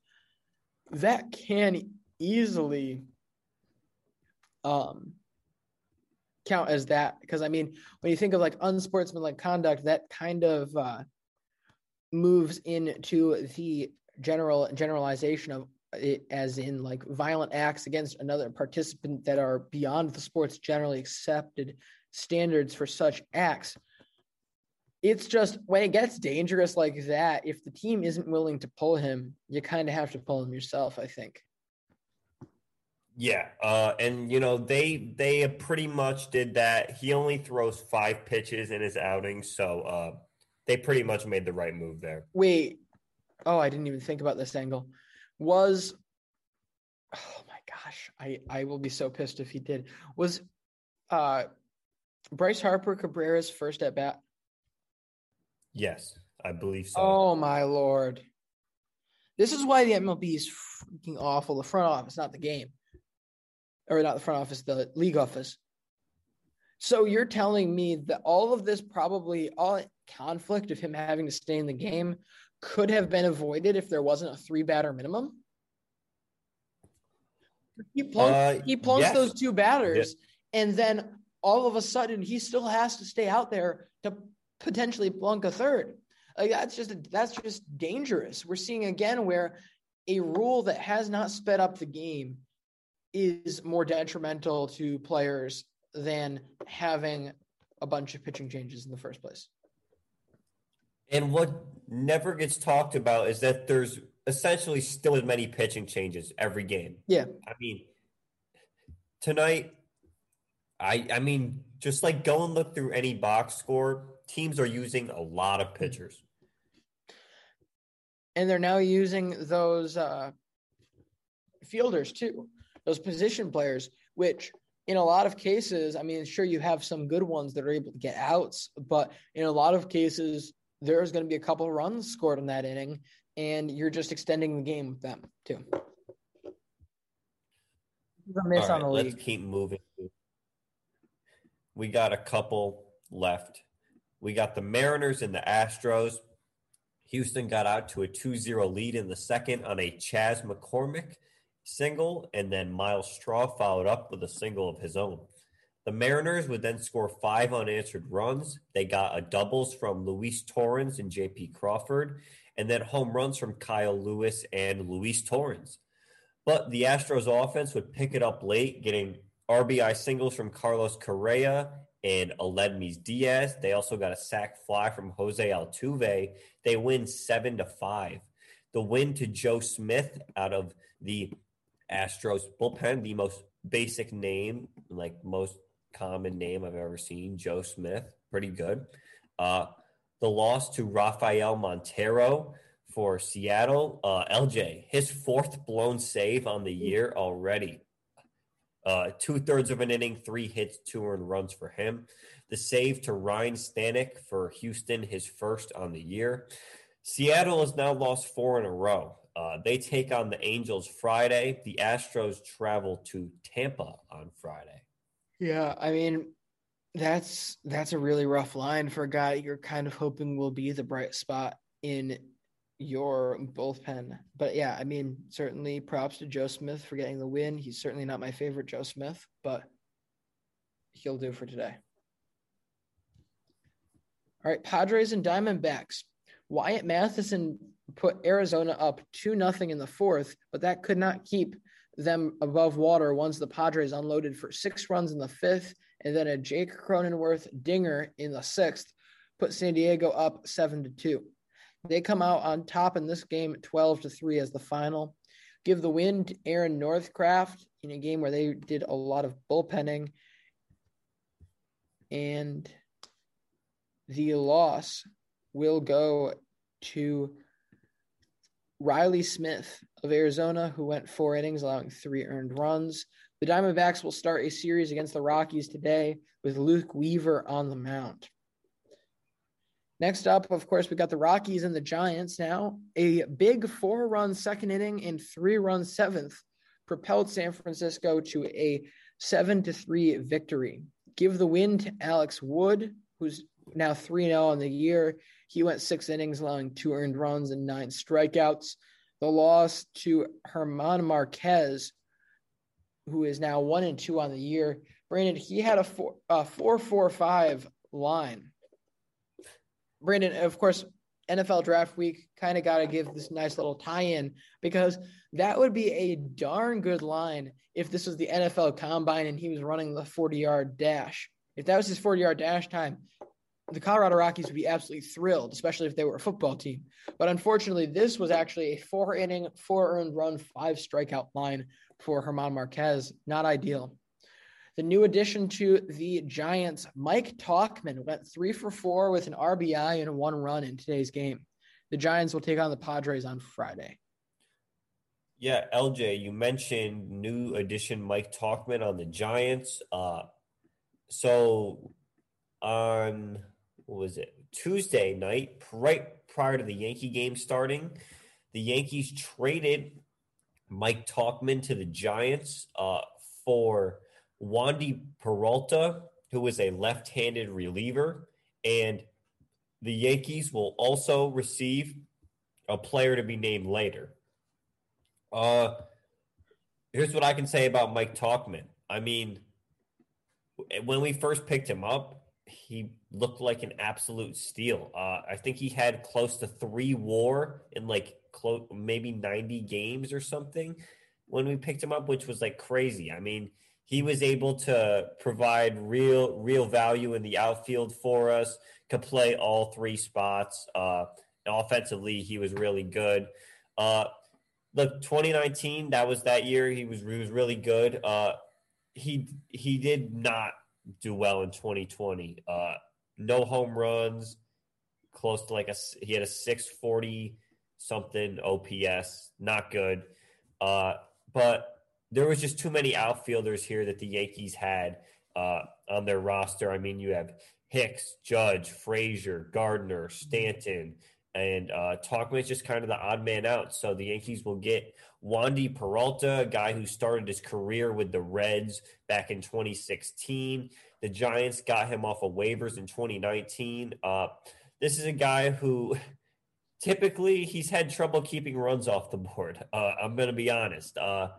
That can easily um, count as that because I mean, when you think of like unsportsmanlike conduct, that kind of uh, moves into the general generalization of it as in like violent acts against another participant that are beyond the sport's generally accepted standards for such acts. It's just when it gets dangerous like that, if the team isn't willing to pull him, you kind of have to pull him yourself, I think. Yeah, uh, and you know they they pretty much did that. He only throws five pitches in his outing, so uh, they pretty much made the right move there. Wait, oh, I didn't even think about this angle. Was oh my gosh, I I will be so pissed if he did. Was uh Bryce Harper Cabrera's first at bat? Yes. I believe so. Oh my lord. This is why the MLB is freaking awful. The front office, not the game. Or not the front office, the league office. So you're telling me that all of this probably all conflict of him having to stay in the game could have been avoided if there wasn't a three batter minimum? He plunks, uh, he plunks yes. those two batters, and then all of a sudden he still has to stay out there to potentially plunk a third. Like that's just that's just dangerous. We're seeing again where a rule that has not sped up the game is more detrimental to players than having a bunch of pitching changes in the first place. And what never gets talked about is that there's essentially still as many pitching changes every game. Yeah. I mean, tonight, I I mean, just like go and look through any box score, teams are using a lot of pitchers. And they're now using those uh, fielders too, those position players, which in a lot of cases, I mean, sure, you have some good ones that are able to get outs, but in a lot of cases, there's going to be a couple of runs scored in that inning, and you're just extending the game with them too. A miss All right, let's keep moving. We got a couple left. We got the Mariners and the Astros. Houston got out to a 2 0 lead in the second on a Chas McCormick single, and then Myles Straw followed up with a single of his own. The Mariners would then score five unanswered runs. They got a doubles from Luis Torrens and JP Crawford, and then home runs from Kyle Lewis and Luis Torrens. But the Astros offense would pick it up late, getting RBI singles from Carlos Correa and Aledmys Diaz. They also got a sac fly from Jose Altuve. They win seven to five. The win to Joe Smith out of the Astros bullpen, the most basic name, like most common name I've ever seen, Joe Smith. Pretty good. Uh, the loss to Rafael Montero for Seattle. Uh, LJ, his fourth blown save on the year already. Uh, Two thirds of an inning, three hits, two earned runs for him. The save to Ryne Stanek for Houston, his first on the year. Seattle has now lost four in a row. Uh, they take on the Angels Friday. The Astros travel to Tampa on Friday. Yeah, I mean, that's that's a really rough line for a guy you're kind of hoping will be the bright spot in your bullpen. But yeah, I mean, certainly props to Joe Smith for getting the win. He's certainly not my favorite Joe Smith, but he'll do for today. All right, Padres and Diamondbacks. Wyatt Mathisen put Arizona up 2 nothing in the fourth, but that could not keep them above water once the Padres unloaded for six runs in the fifth and then a Jake Cronenworth dinger in the sixth put San Diego up 7 to 2. They come out on top in this game 12 to 3 as the final. Give the win to Aaron Northcraft in a game where they did a lot of bullpenning. And the loss will go to Riley Smith of Arizona, who went four innings, allowing three earned runs. The Diamondbacks will start a series against the Rockies today with Luke Weaver on the mound. Next up, of course, we got the Rockies and the Giants now. A big four run second inning and three run seventh propelled San Francisco to a seven to three victory. Give the win to Alex Wood, who's now 3 0 on the year. He went six innings, allowing two earned runs and nine strikeouts. The loss to Germán Marquez, who is now one and two on the year. Brandon, he had a four, a four, four, five line Brandon, of course, NFL draft week kind of got to give this nice little tie in because that would be a darn good line if this was the NFL combine and he was running the 40 yard dash. If that was his 40 yard dash time, the Colorado Rockies would be absolutely thrilled, especially if they were a football team. But unfortunately, this was actually a four inning, four earned run, five strikeout line for Germán Marquez. Not ideal. The new addition to the Giants, Mike Tauchman, went three for four with an RBI and one run in today's game. The Giants will take on the Padres on Friday. Yeah, LJ, you mentioned new addition Mike Tauchman on the Giants. Uh, so on what was it Tuesday night, right prior to the Yankee game starting, the Yankees traded Mike Tauchman to the Giants uh, for Wandy Peralta, who is a left-handed reliever, and the Yankees will also receive a player to be named later. Uh, here's what I can say about Mike Tauchman. I mean, when we first picked him up, he looked like an absolute steal. Uh, I think he had close to three WAR in like close maybe 90 games or something when we picked him up, which was like crazy. I mean, he was able to provide real real value in the outfield for us. Could play all three spots. Uh, offensively, he was really good. Uh, look, 2019, that was that year. He was he was really good. Uh, he he did not do well in 2020. Uh, no home runs, close to like a he had a 640 something OPS, not good. Uh, but there was just too many outfielders here that the Yankees had uh, on their roster. I mean, you have Hicks, Judge, Frazier, Gardner, Stanton, and uh, is just kind of the odd man out. So the Yankees will get Wandy Peralta, a guy who started his career with the Reds back in 2016. The Giants got him off of waivers in 2019. Uh, this is a guy who typically he's had trouble keeping runs off the board. Uh, I'm going to be honest. Uh,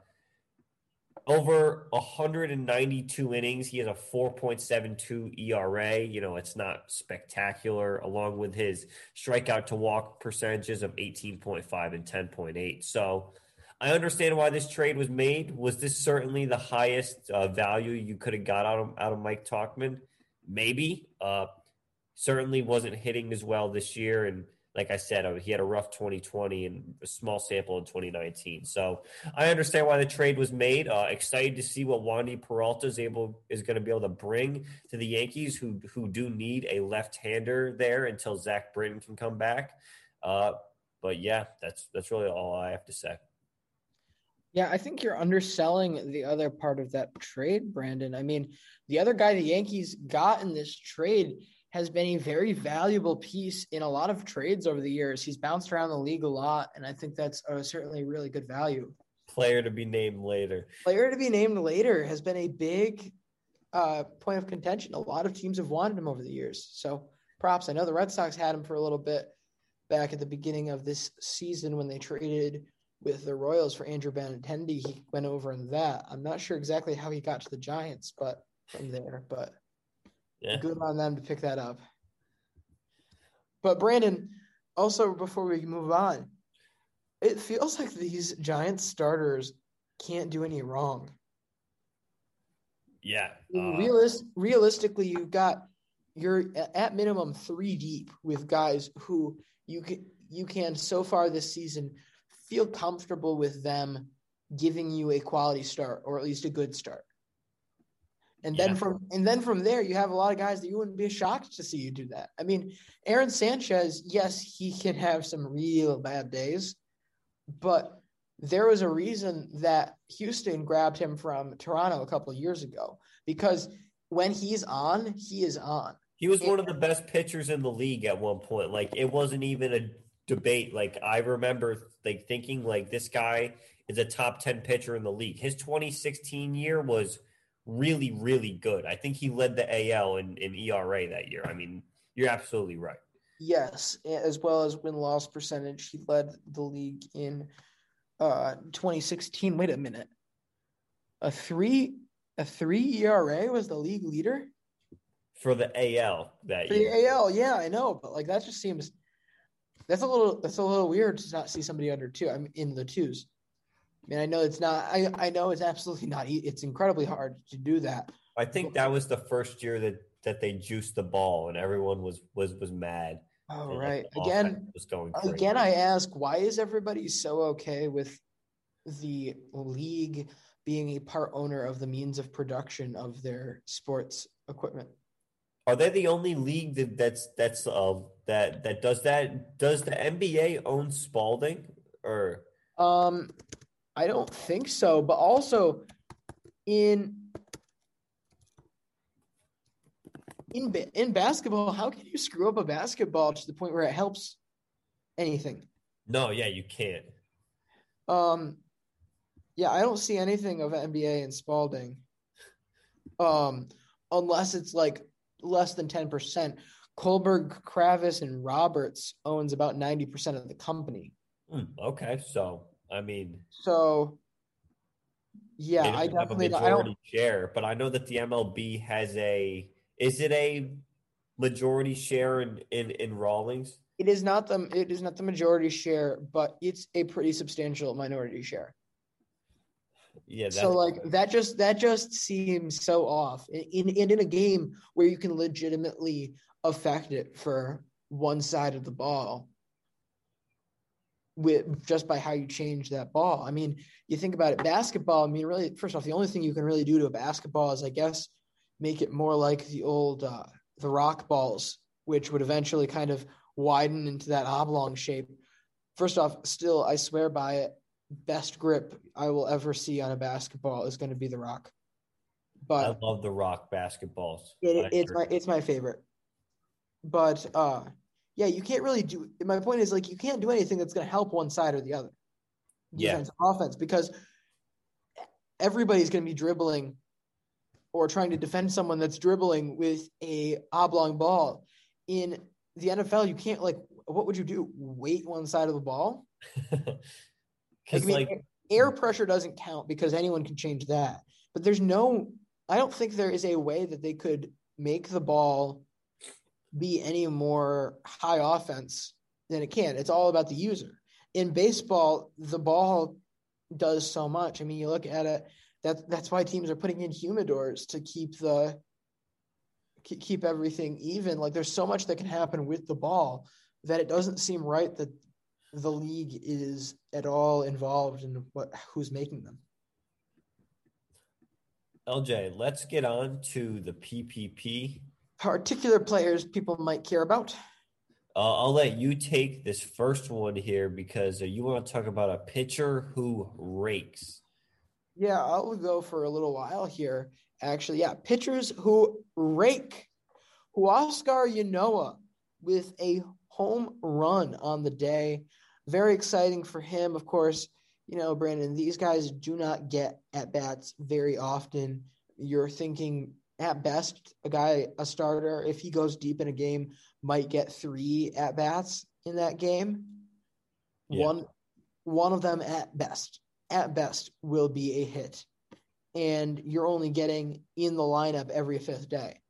over 192 innings, he has a 4.72 ERA. You know, it's not spectacular, along with his strikeout to walk percentages of 18.5 and 10.8. So I understand why this trade was made. Was this certainly the highest uh, value you could have got out of, out of Mike Tauchman? Maybe. Uh, certainly wasn't hitting as well this year. And like I said, he had a rough 2020 and a small sample in 2019. So I understand why the trade was made. Uh, excited to see what Wandy Peralta is able is going to be able to bring to the Yankees, who who do need a left-hander there until Zach Britton can come back. Uh, but yeah, that's that's really all I have to say. Yeah, I think you're underselling the other part of that trade, Brandon. I mean, the other guy the Yankees got in this trade has been a very valuable piece in a lot of trades over the years. He's bounced around the league a lot, and I think that's uh, certainly really good value. Player to be named later. Player to be named later has been a big uh, point of contention. A lot of teams have wanted him over the years. So props. I know the Red Sox had him for a little bit back at the beginning of this season when they traded with the Royals for Andrew Benintendi. He went over in that. I'm not sure exactly how he got to the Giants, but from there, but yeah. Good on them to pick that up. But Brandon, also before we move on, it feels like these Giants starters can't do any wrong. Yeah. Uh, Realist, realistically, you've got you're at minimum three deep with guys who you can you can so far this season feel comfortable with them giving you a quality start or at least a good start. And then yeah. from and then from there, you have a lot of guys that you wouldn't be shocked to see you do that. I mean, Aaron Sanchez, yes, he can have some real bad days, but there was a reason that Houston grabbed him from Toronto a couple of years ago because when he's on, he is on. He was and, one of the best pitchers in the league at one point. Like it wasn't even a debate. Like I remember like thinking like this guy is a top 10 pitcher in the league. His 2016 year was really, really good. I think he led the AL in, in ERA that year. I mean, you're absolutely right. Yes, as well as win loss percentage. He led the league in uh 2016. Wait a minute. A three a three ERA was the league leader? For the AL that For year. The AL, yeah, I know, but like that just seems that's a little that's a little weird to not see somebody under two. I'm in the twos. I mean, I know it's not. I I know it's absolutely not. It's incredibly hard to do that. I think that was the first year that that they juiced the ball, and everyone was was was mad. Oh and right. Again, was going crazy. again. I ask, why is everybody so okay with the league being a part owner of the means of production of their sports equipment? Are they the only league that, that's that's uh that that does that? Does the NBA own Spalding or? Um, I don't think so. But also in in in basketball, how can you screw up a basketball to the point where it helps anything. No, yeah, you can't. Um, yeah, I don't see anything of NBA in Spalding. Um, unless it's like less than ten percent. Kohlberg, Kravis, and Roberts owns about ninety percent of the company. Hmm, okay, so I mean, so yeah, I have a definitely I majority share, but I know that the MLB has a. Is it a majority share in in, in Rawlings? It is not the it is not the majority share, but it's a pretty substantial minority share. Yeah, that's, So like that just that just seems so off in, in in a game where you can legitimately affect it for one side of the ball with just by how you change that ball. I mean, you think about it, basketball. I mean, really, first off, the only thing you can really do to a basketball is, I guess, make it more like the old uh, the rock balls, which would eventually kind of widen into that oblong shape. First off, still, I swear by it. Best grip I will ever see on a basketball is going to be the rock. But I love the rock basketballs. it, it's my it's my favorite. But uh, yeah, you can't really do. My point is like you can't do anything that's going to help one side or the other, Yeah. offense, because everybody's going to be dribbling or trying to defend someone that's dribbling with a oblong ball. In the NFL, you can't like. What would you do? Wait one side of the ball? Like, Because I mean, like air pressure doesn't count because anyone can change that. But there's no, I don't think there is a way that they could make the ball be any more high offense than it can. It's all about the user. In baseball, the ball does so much. I mean, you look at it. That that's why teams are putting in humidors to keep the keep everything even. Like there's so much that can happen with the ball that it doesn't seem right that the league is at all involved in what who's making them. LJ, let's get on to the PPP. Particular players people might care about. Uh, I'll let you take this first one here because uh, you want to talk about a pitcher who rakes. Yeah, I'll go for a little while here. Actually, yeah, pitchers who rake. Huascar Ynoa with a home run on the day. Very exciting for him. Of course, you know, Brandon, these guys do not get at bats very often. You're thinking at best, a guy, a starter, if he goes deep in a game, might get three at bats in that game. Yeah. One one of them at best, at best, will be a hit. And you're only getting in the lineup every fifth day.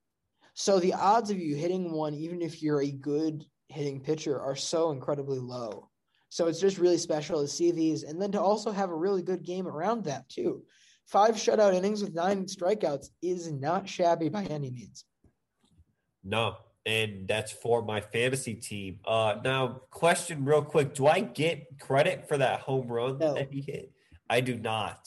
So the odds of you hitting one, even if you're a good hitting pitcher, are so incredibly low. So it's just really special to see these and then to also have a really good game around that too. Five shutout innings with nine strikeouts is not shabby by any means. No, and that's for my fantasy team. Uh, now, question real quick: Do I get credit for that home run No. that he hit? I do not.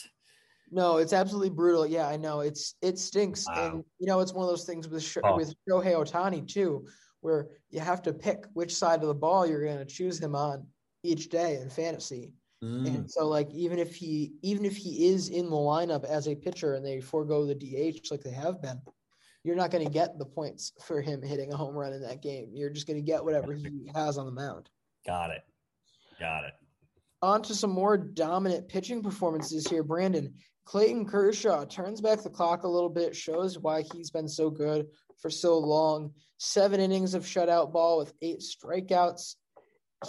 No, it's absolutely brutal. Yeah, I know. It's it stinks, Wow. and you know it's one of those things with Sho- Oh. with Shohei Ohtani too, where you have to pick which side of the ball you're going to choose him on each day in fantasy. Mm. And so, like, even if he even if he is in the lineup as a pitcher and they forego the DH like they have been, you're not going to get the points for him hitting a home run in that game. You're just going to get whatever he has on the mound. Got it. Got it. On to some more dominant pitching performances here, Brandon. Clayton Kershaw turns back the clock a little bit, shows why he's been so good for so long. Seven innings of shutout ball with eight strikeouts.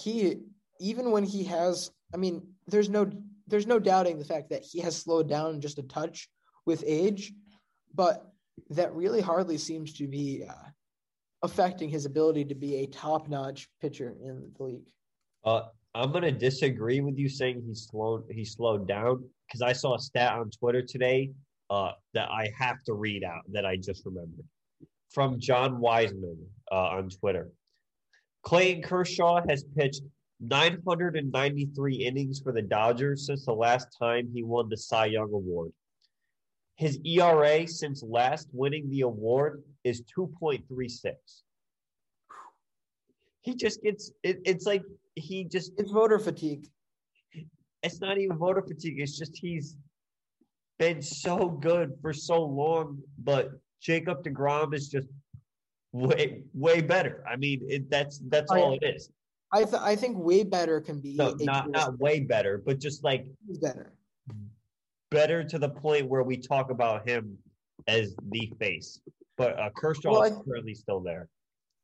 He, even when he has, I mean, there's no, there's no doubting the fact that he has slowed down just a touch with age, but that really hardly seems to be uh, affecting his ability to be a top-notch pitcher in the league. Uh, I'm gonna disagree with you saying he's slowed. He slowed down because I saw a stat on Twitter today uh, that I have to read out that I just remembered from John Wiseman uh, on Twitter. Clayton Kershaw has pitched 993 innings for the Dodgers since the last time he won the Cy Young Award. His ERA since last winning the award is 2.36. He just gets it, it's like he just It's voter fatigue. it's not even voter fatigue. It's just he's been so good for so long, but Jacob Degrom is just way way better. I mean, it, that's that's Oh, all yeah. it is. I th- I think way better can be No, not not way better, but just like better. better to the point where we talk about him as the face. But uh, Kershaw Well, is I- currently still there.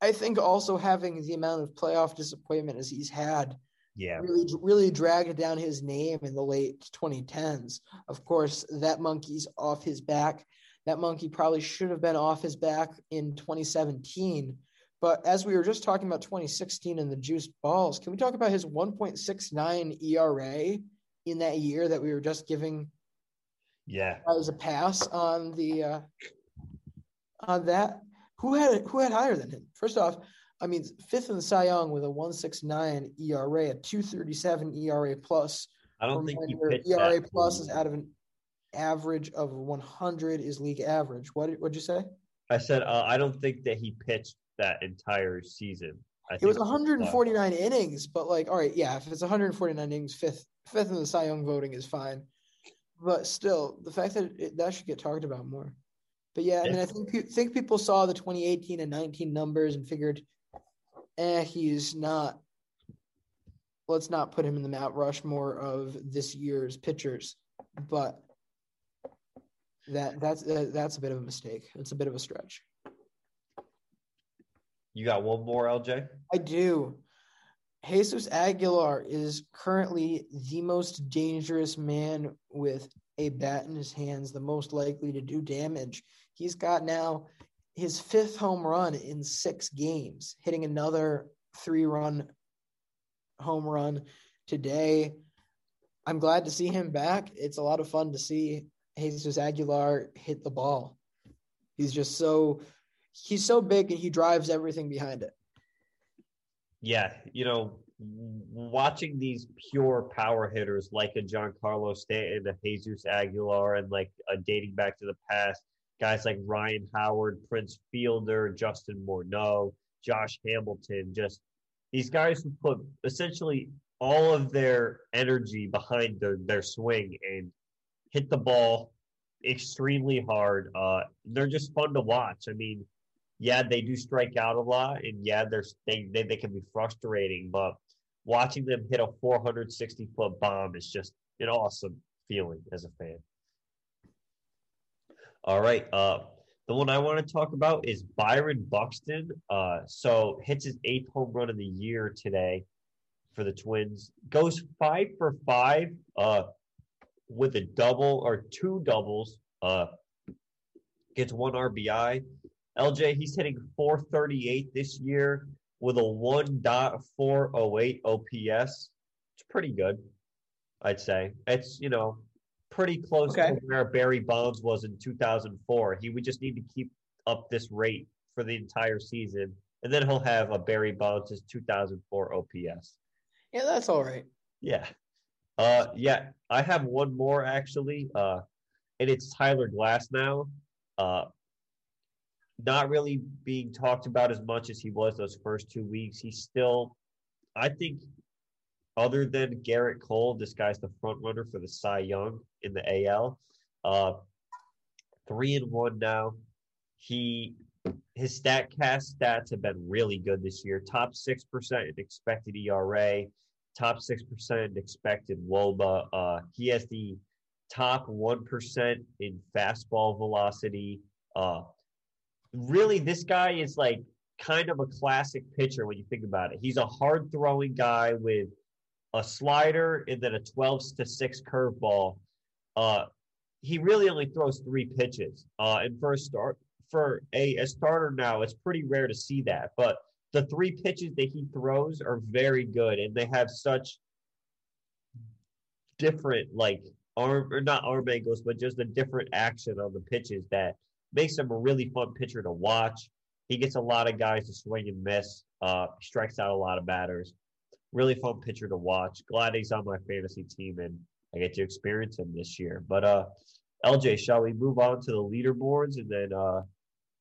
I think also having the amount of playoff disappointment as he's had Yeah. really really dragged down his name in the late 2010s. Of course, that monkey's off his back. That monkey probably should have been off his back in 2017. But as we were just talking about 2016 and the juice balls, can we talk about his 1.69 ERA in that year that we were just giving Yeah. as a pass on the uh, on that? Who had who had higher than him? First off, I mean, fifth in the Cy Young with a 1.69 ERA, a 237 ERA plus. I don't think he ERA plus is out of an average of 100 is league average. What did, what'd you say? I said uh, I don't think that he pitched that entire season. I It was think- 149 innings, but like, all right, yeah, if it's 149 innings, fifth fifth in the Cy Young voting is fine. But still, the fact that it, that should get talked about more. But yeah, I mean, I think think people saw the 2018 and 19 numbers and figured, eh, he's not. Let's not put him in the Mount Rushmore of this year's pitchers, but that that's that, that's a bit of a mistake. It's a bit of a stretch. You got one more, LJ? I do. Jesus Aguilar is currently the most dangerous man with a bat in his hands, the most likely to do damage. He's got now his fifth home run in six games, hitting another three run home run today. I'm glad to see him back. It's a lot of fun to see Jesus Aguilar hit the ball. He's just so he's so big and he drives everything behind it. Yeah, you know, watching these pure power hitters like a Giancarlo Stanton, a Jesus Aguilar, and like uh, dating back to the past, guys like Ryan Howard, Prince Fielder, Justin Morneau, Josh Hamilton, just these guys who put essentially all of their energy behind their, their swing and hit the ball extremely hard. Uh, they're just fun to watch. I mean, yeah, they do strike out a lot, and yeah, they're, they, they they can be frustrating. But watching them hit a 460 foot bomb is just an awesome feeling as a fan. All right, uh, the one I want to talk about is Byron Buxton. Uh, so hits his eighth home run of the year today for the Twins. Goes five for five uh, with a double or two doubles. Uh, gets one RBI. LJ, he's hitting 438 this year with a 1.408 OPS. It's pretty good, I'd say. It's, you know, pretty close Okay. to where Barry Bonds was in 2004. He would just need to keep up this rate for the entire season, and then he'll have a Barry Bonds' 2004 OPS. Yeah, that's all right. Yeah. Uh yeah, I have one more actually. Uh and it's Tyler Glasnow. Uh not really being talked about as much as he was those first two weeks. He's still I think other than Gerrit Cole, this guy's the front runner for the Cy Young in the AL. Uh three and one now. He his StatCast stats have been really good this year. Top six percent in expected ERA, top six percent expected WOBA. Uh, he has the top one percent in fastball velocity. Uh, really, this guy is like kind of a classic pitcher when you think about it. He's a hard throwing guy with a slider and then a twelve to six curveball. Uh, he really only throws three pitches. Uh, and for a start, for a, a starter now, it's pretty rare to see that. But the three pitches that he throws are very good, and they have such different like arm or not arm angles, but just a different action on the pitches that makes him a really fun pitcher to watch. He gets a lot of guys to swing and miss. Uh, strikes out a lot of batters. Really fun pitcher to watch. Glad he's on my fantasy team and I get to experience him this year. But uh, LJ, shall we move on to the leaderboards and then uh,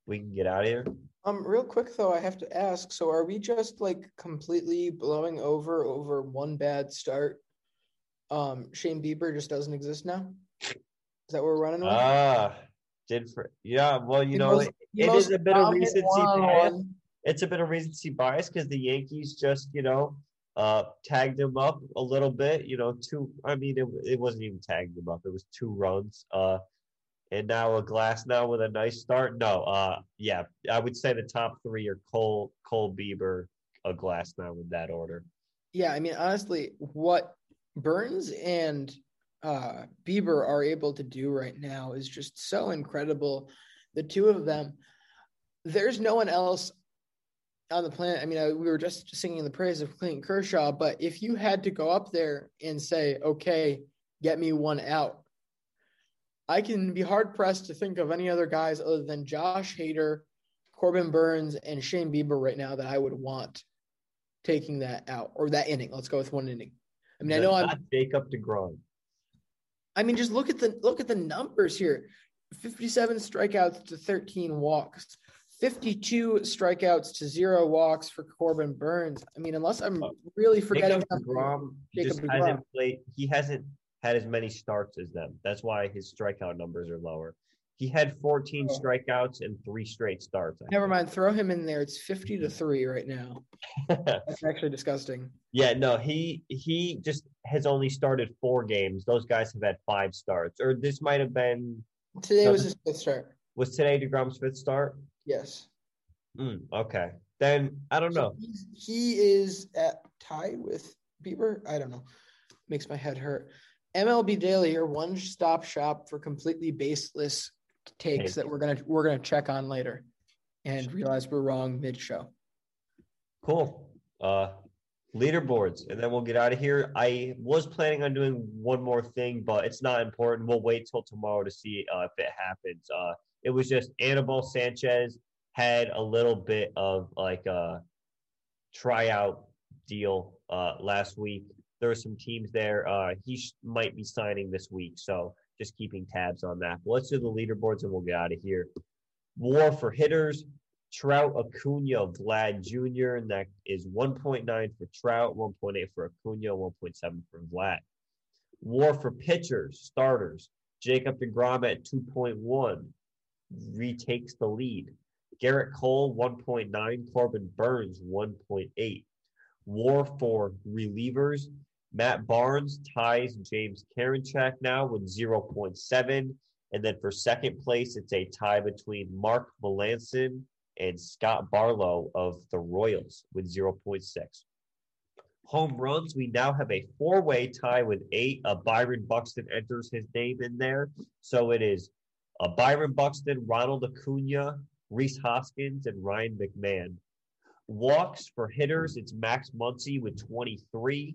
we can get out of here? Um, real quick though, I have to ask. So, are we just like completely blowing over over one bad start? Um, Shane Bieber just doesn't exist now. Is that what we're running with? Ah, did for yeah. Well, you know, it, it is a bit of recency bias. It's a bit of recency bias because the Yankees just, you know, uh, tagged him up a little bit. You know, two. I mean, it, it wasn't even tagged him up. It was two runs. Uh, and now a Glasnow with a nice start. No, uh, yeah, I would say the top three are Cole, Cole Bieber, a Glasnow in that order. Yeah, I mean, honestly, what Burnes and uh, Bieber are able to do right now is just so incredible. The two of them, there's no one else on the planet. I mean, I, we were just singing the praise of Clayton Kershaw, but if you had to go up there and say, okay, get me one out, I can be hard pressed to think of any other guys other than Josh Hader, Corbin Burnes, and Shane Bieber right now that I would want taking that out or that inning. Let's go with one inning. I mean, I know I'm Jacob DeGrom. I mean, just look at the look at the numbers here: fifty-seven strikeouts to thirteen walks, fifty-two strikeouts to zero walks for Corbin Burnes. I mean, unless I'm oh, really forgetting Jacob DeGrom, Jacob DeGrom. hasn't played. He hasn't had as many starts as them. That's why his strikeout numbers are lower. He had 14 strikeouts and three straight starts. I Never think. mind. Throw him in there. It's 50 to three right now. That's actually disgusting. Yeah, no, he he just has only started four games. Those guys have had five starts. Or this might have been today was his fifth start. Was today Degrom's fifth start? Yes. Mm, okay. Then I don't know. So he is at tied with Bieber. I don't know. Makes my head hurt. MLB Daily, your one stop shop for completely baseless takes that we're gonna we're gonna check on later and realize we're wrong mid show. Cool. Uh leaderboards and then we'll get out of here. I was planning on doing one more thing, but it's not important. We'll wait till tomorrow to see uh, if it happens. Uh it was just Anibal Sanchez had a little bit of like a tryout deal uh last week. There were some teams there. Uh he sh- might be signing this week, so just keeping tabs on that. But let's do the leaderboards and we'll get out of here. War for hitters, Trout, Acuna, Vlad Jr., and that is 1.9 for Trout, 1.8 for Acuna, 1.7 for Vlad. War for pitchers, starters, Jacob DeGrom at 2.1 retakes the lead. Gerrit Cole, 1.9, Corbin Burnes, 1.8. War for relievers, Matt Barnes ties James Karinchak now with 0.7. And then for second place, it's a tie between Mark Melancon and Scott Barlow of the Royals with 0.6. Home runs, we now have a four way tie with eight. Uh, Byron Buxton enters his name in there. So it is uh, Byron Buxton, Ronald Acuna, Rhys Hoskins, and Ryan McMahon. Walks for hitters, it's Max Muncy with 23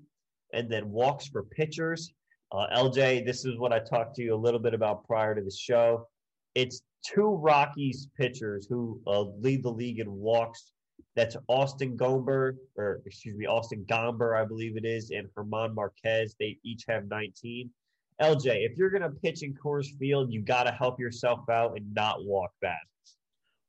and then walks for pitchers. Uh, LJ, this is what I talked to you a little bit about prior to the show. It's two Rockies pitchers who uh, lead the league in walks. That's Austin Gomber, or excuse me, Austin Gomber, I believe it is, and Germán Marquez. They each have 19. LJ, if you're going to pitch in Coors Field, you got to help yourself out and not walk bad.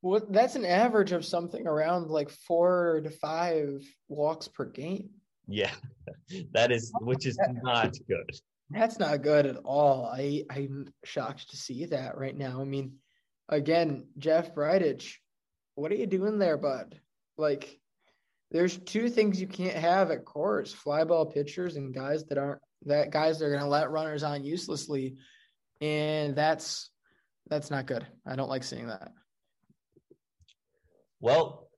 Well, that's an average of something around like four to five walks per game. Yeah, that is, which is not good. That's not good at all. I I'm shocked to see that right now. I mean, again, Jeff Bridich, what are you doing there, bud? Like, there's two things you can't have at Coors: fly ball pitchers and guys that aren't that guys that are going to let runners on uselessly, and that's that's not good. I don't like seeing that. Well,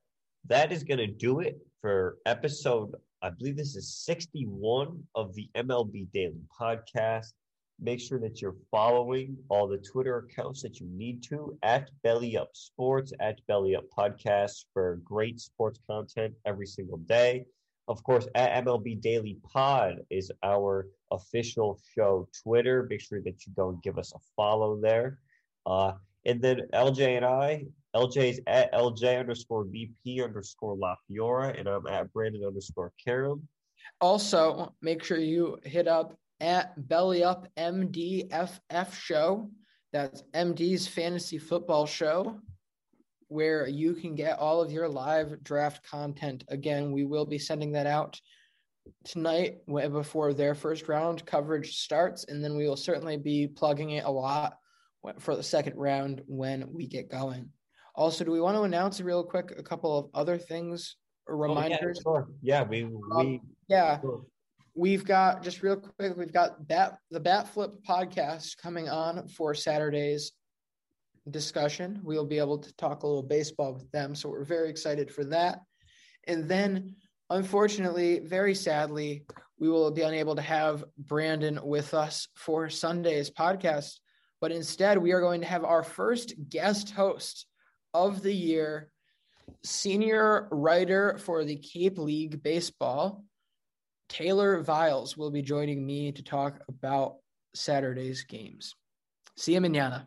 that is going to do it for episode I believe this is 61 of the MLB Daily Podcast. Make sure that you're following all the Twitter accounts that you need to at Belly Up Sports, at Belly Up Podcast for great sports content every single day. Of course, at MLB Daily Pod is our official show Twitter. Make sure that you go and give us a follow there. Uh, and then LJ and I LJ's at LJ underscore VP underscore La Fiora, and I'm at Brandon underscore Karam. Also, make sure you hit up at Belly Up MDFF Show. That's MD's Fantasy Football Show, where you can get all of your live draft content. Again, we will be sending that out tonight before their first round coverage starts, and then we will certainly be plugging it a lot for the second round when we get going. Also, do we want to announce real quick a couple of other things or reminders? Oh, yeah, sure. yeah, we we um, Yeah. We've got just real quick, we've got Bat the Bat Flip podcast coming on for Saturday's discussion. We'll be able to talk a little baseball with them. So we're very excited for that. And then unfortunately, very sadly, we will be unable to have Brandon with us for Sunday's podcast. But instead, we are going to have our first guest host of the year, senior writer for the Cape League Baseball, Taylor Viles, will be joining me to talk about Saturday's games. See you manana.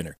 winner.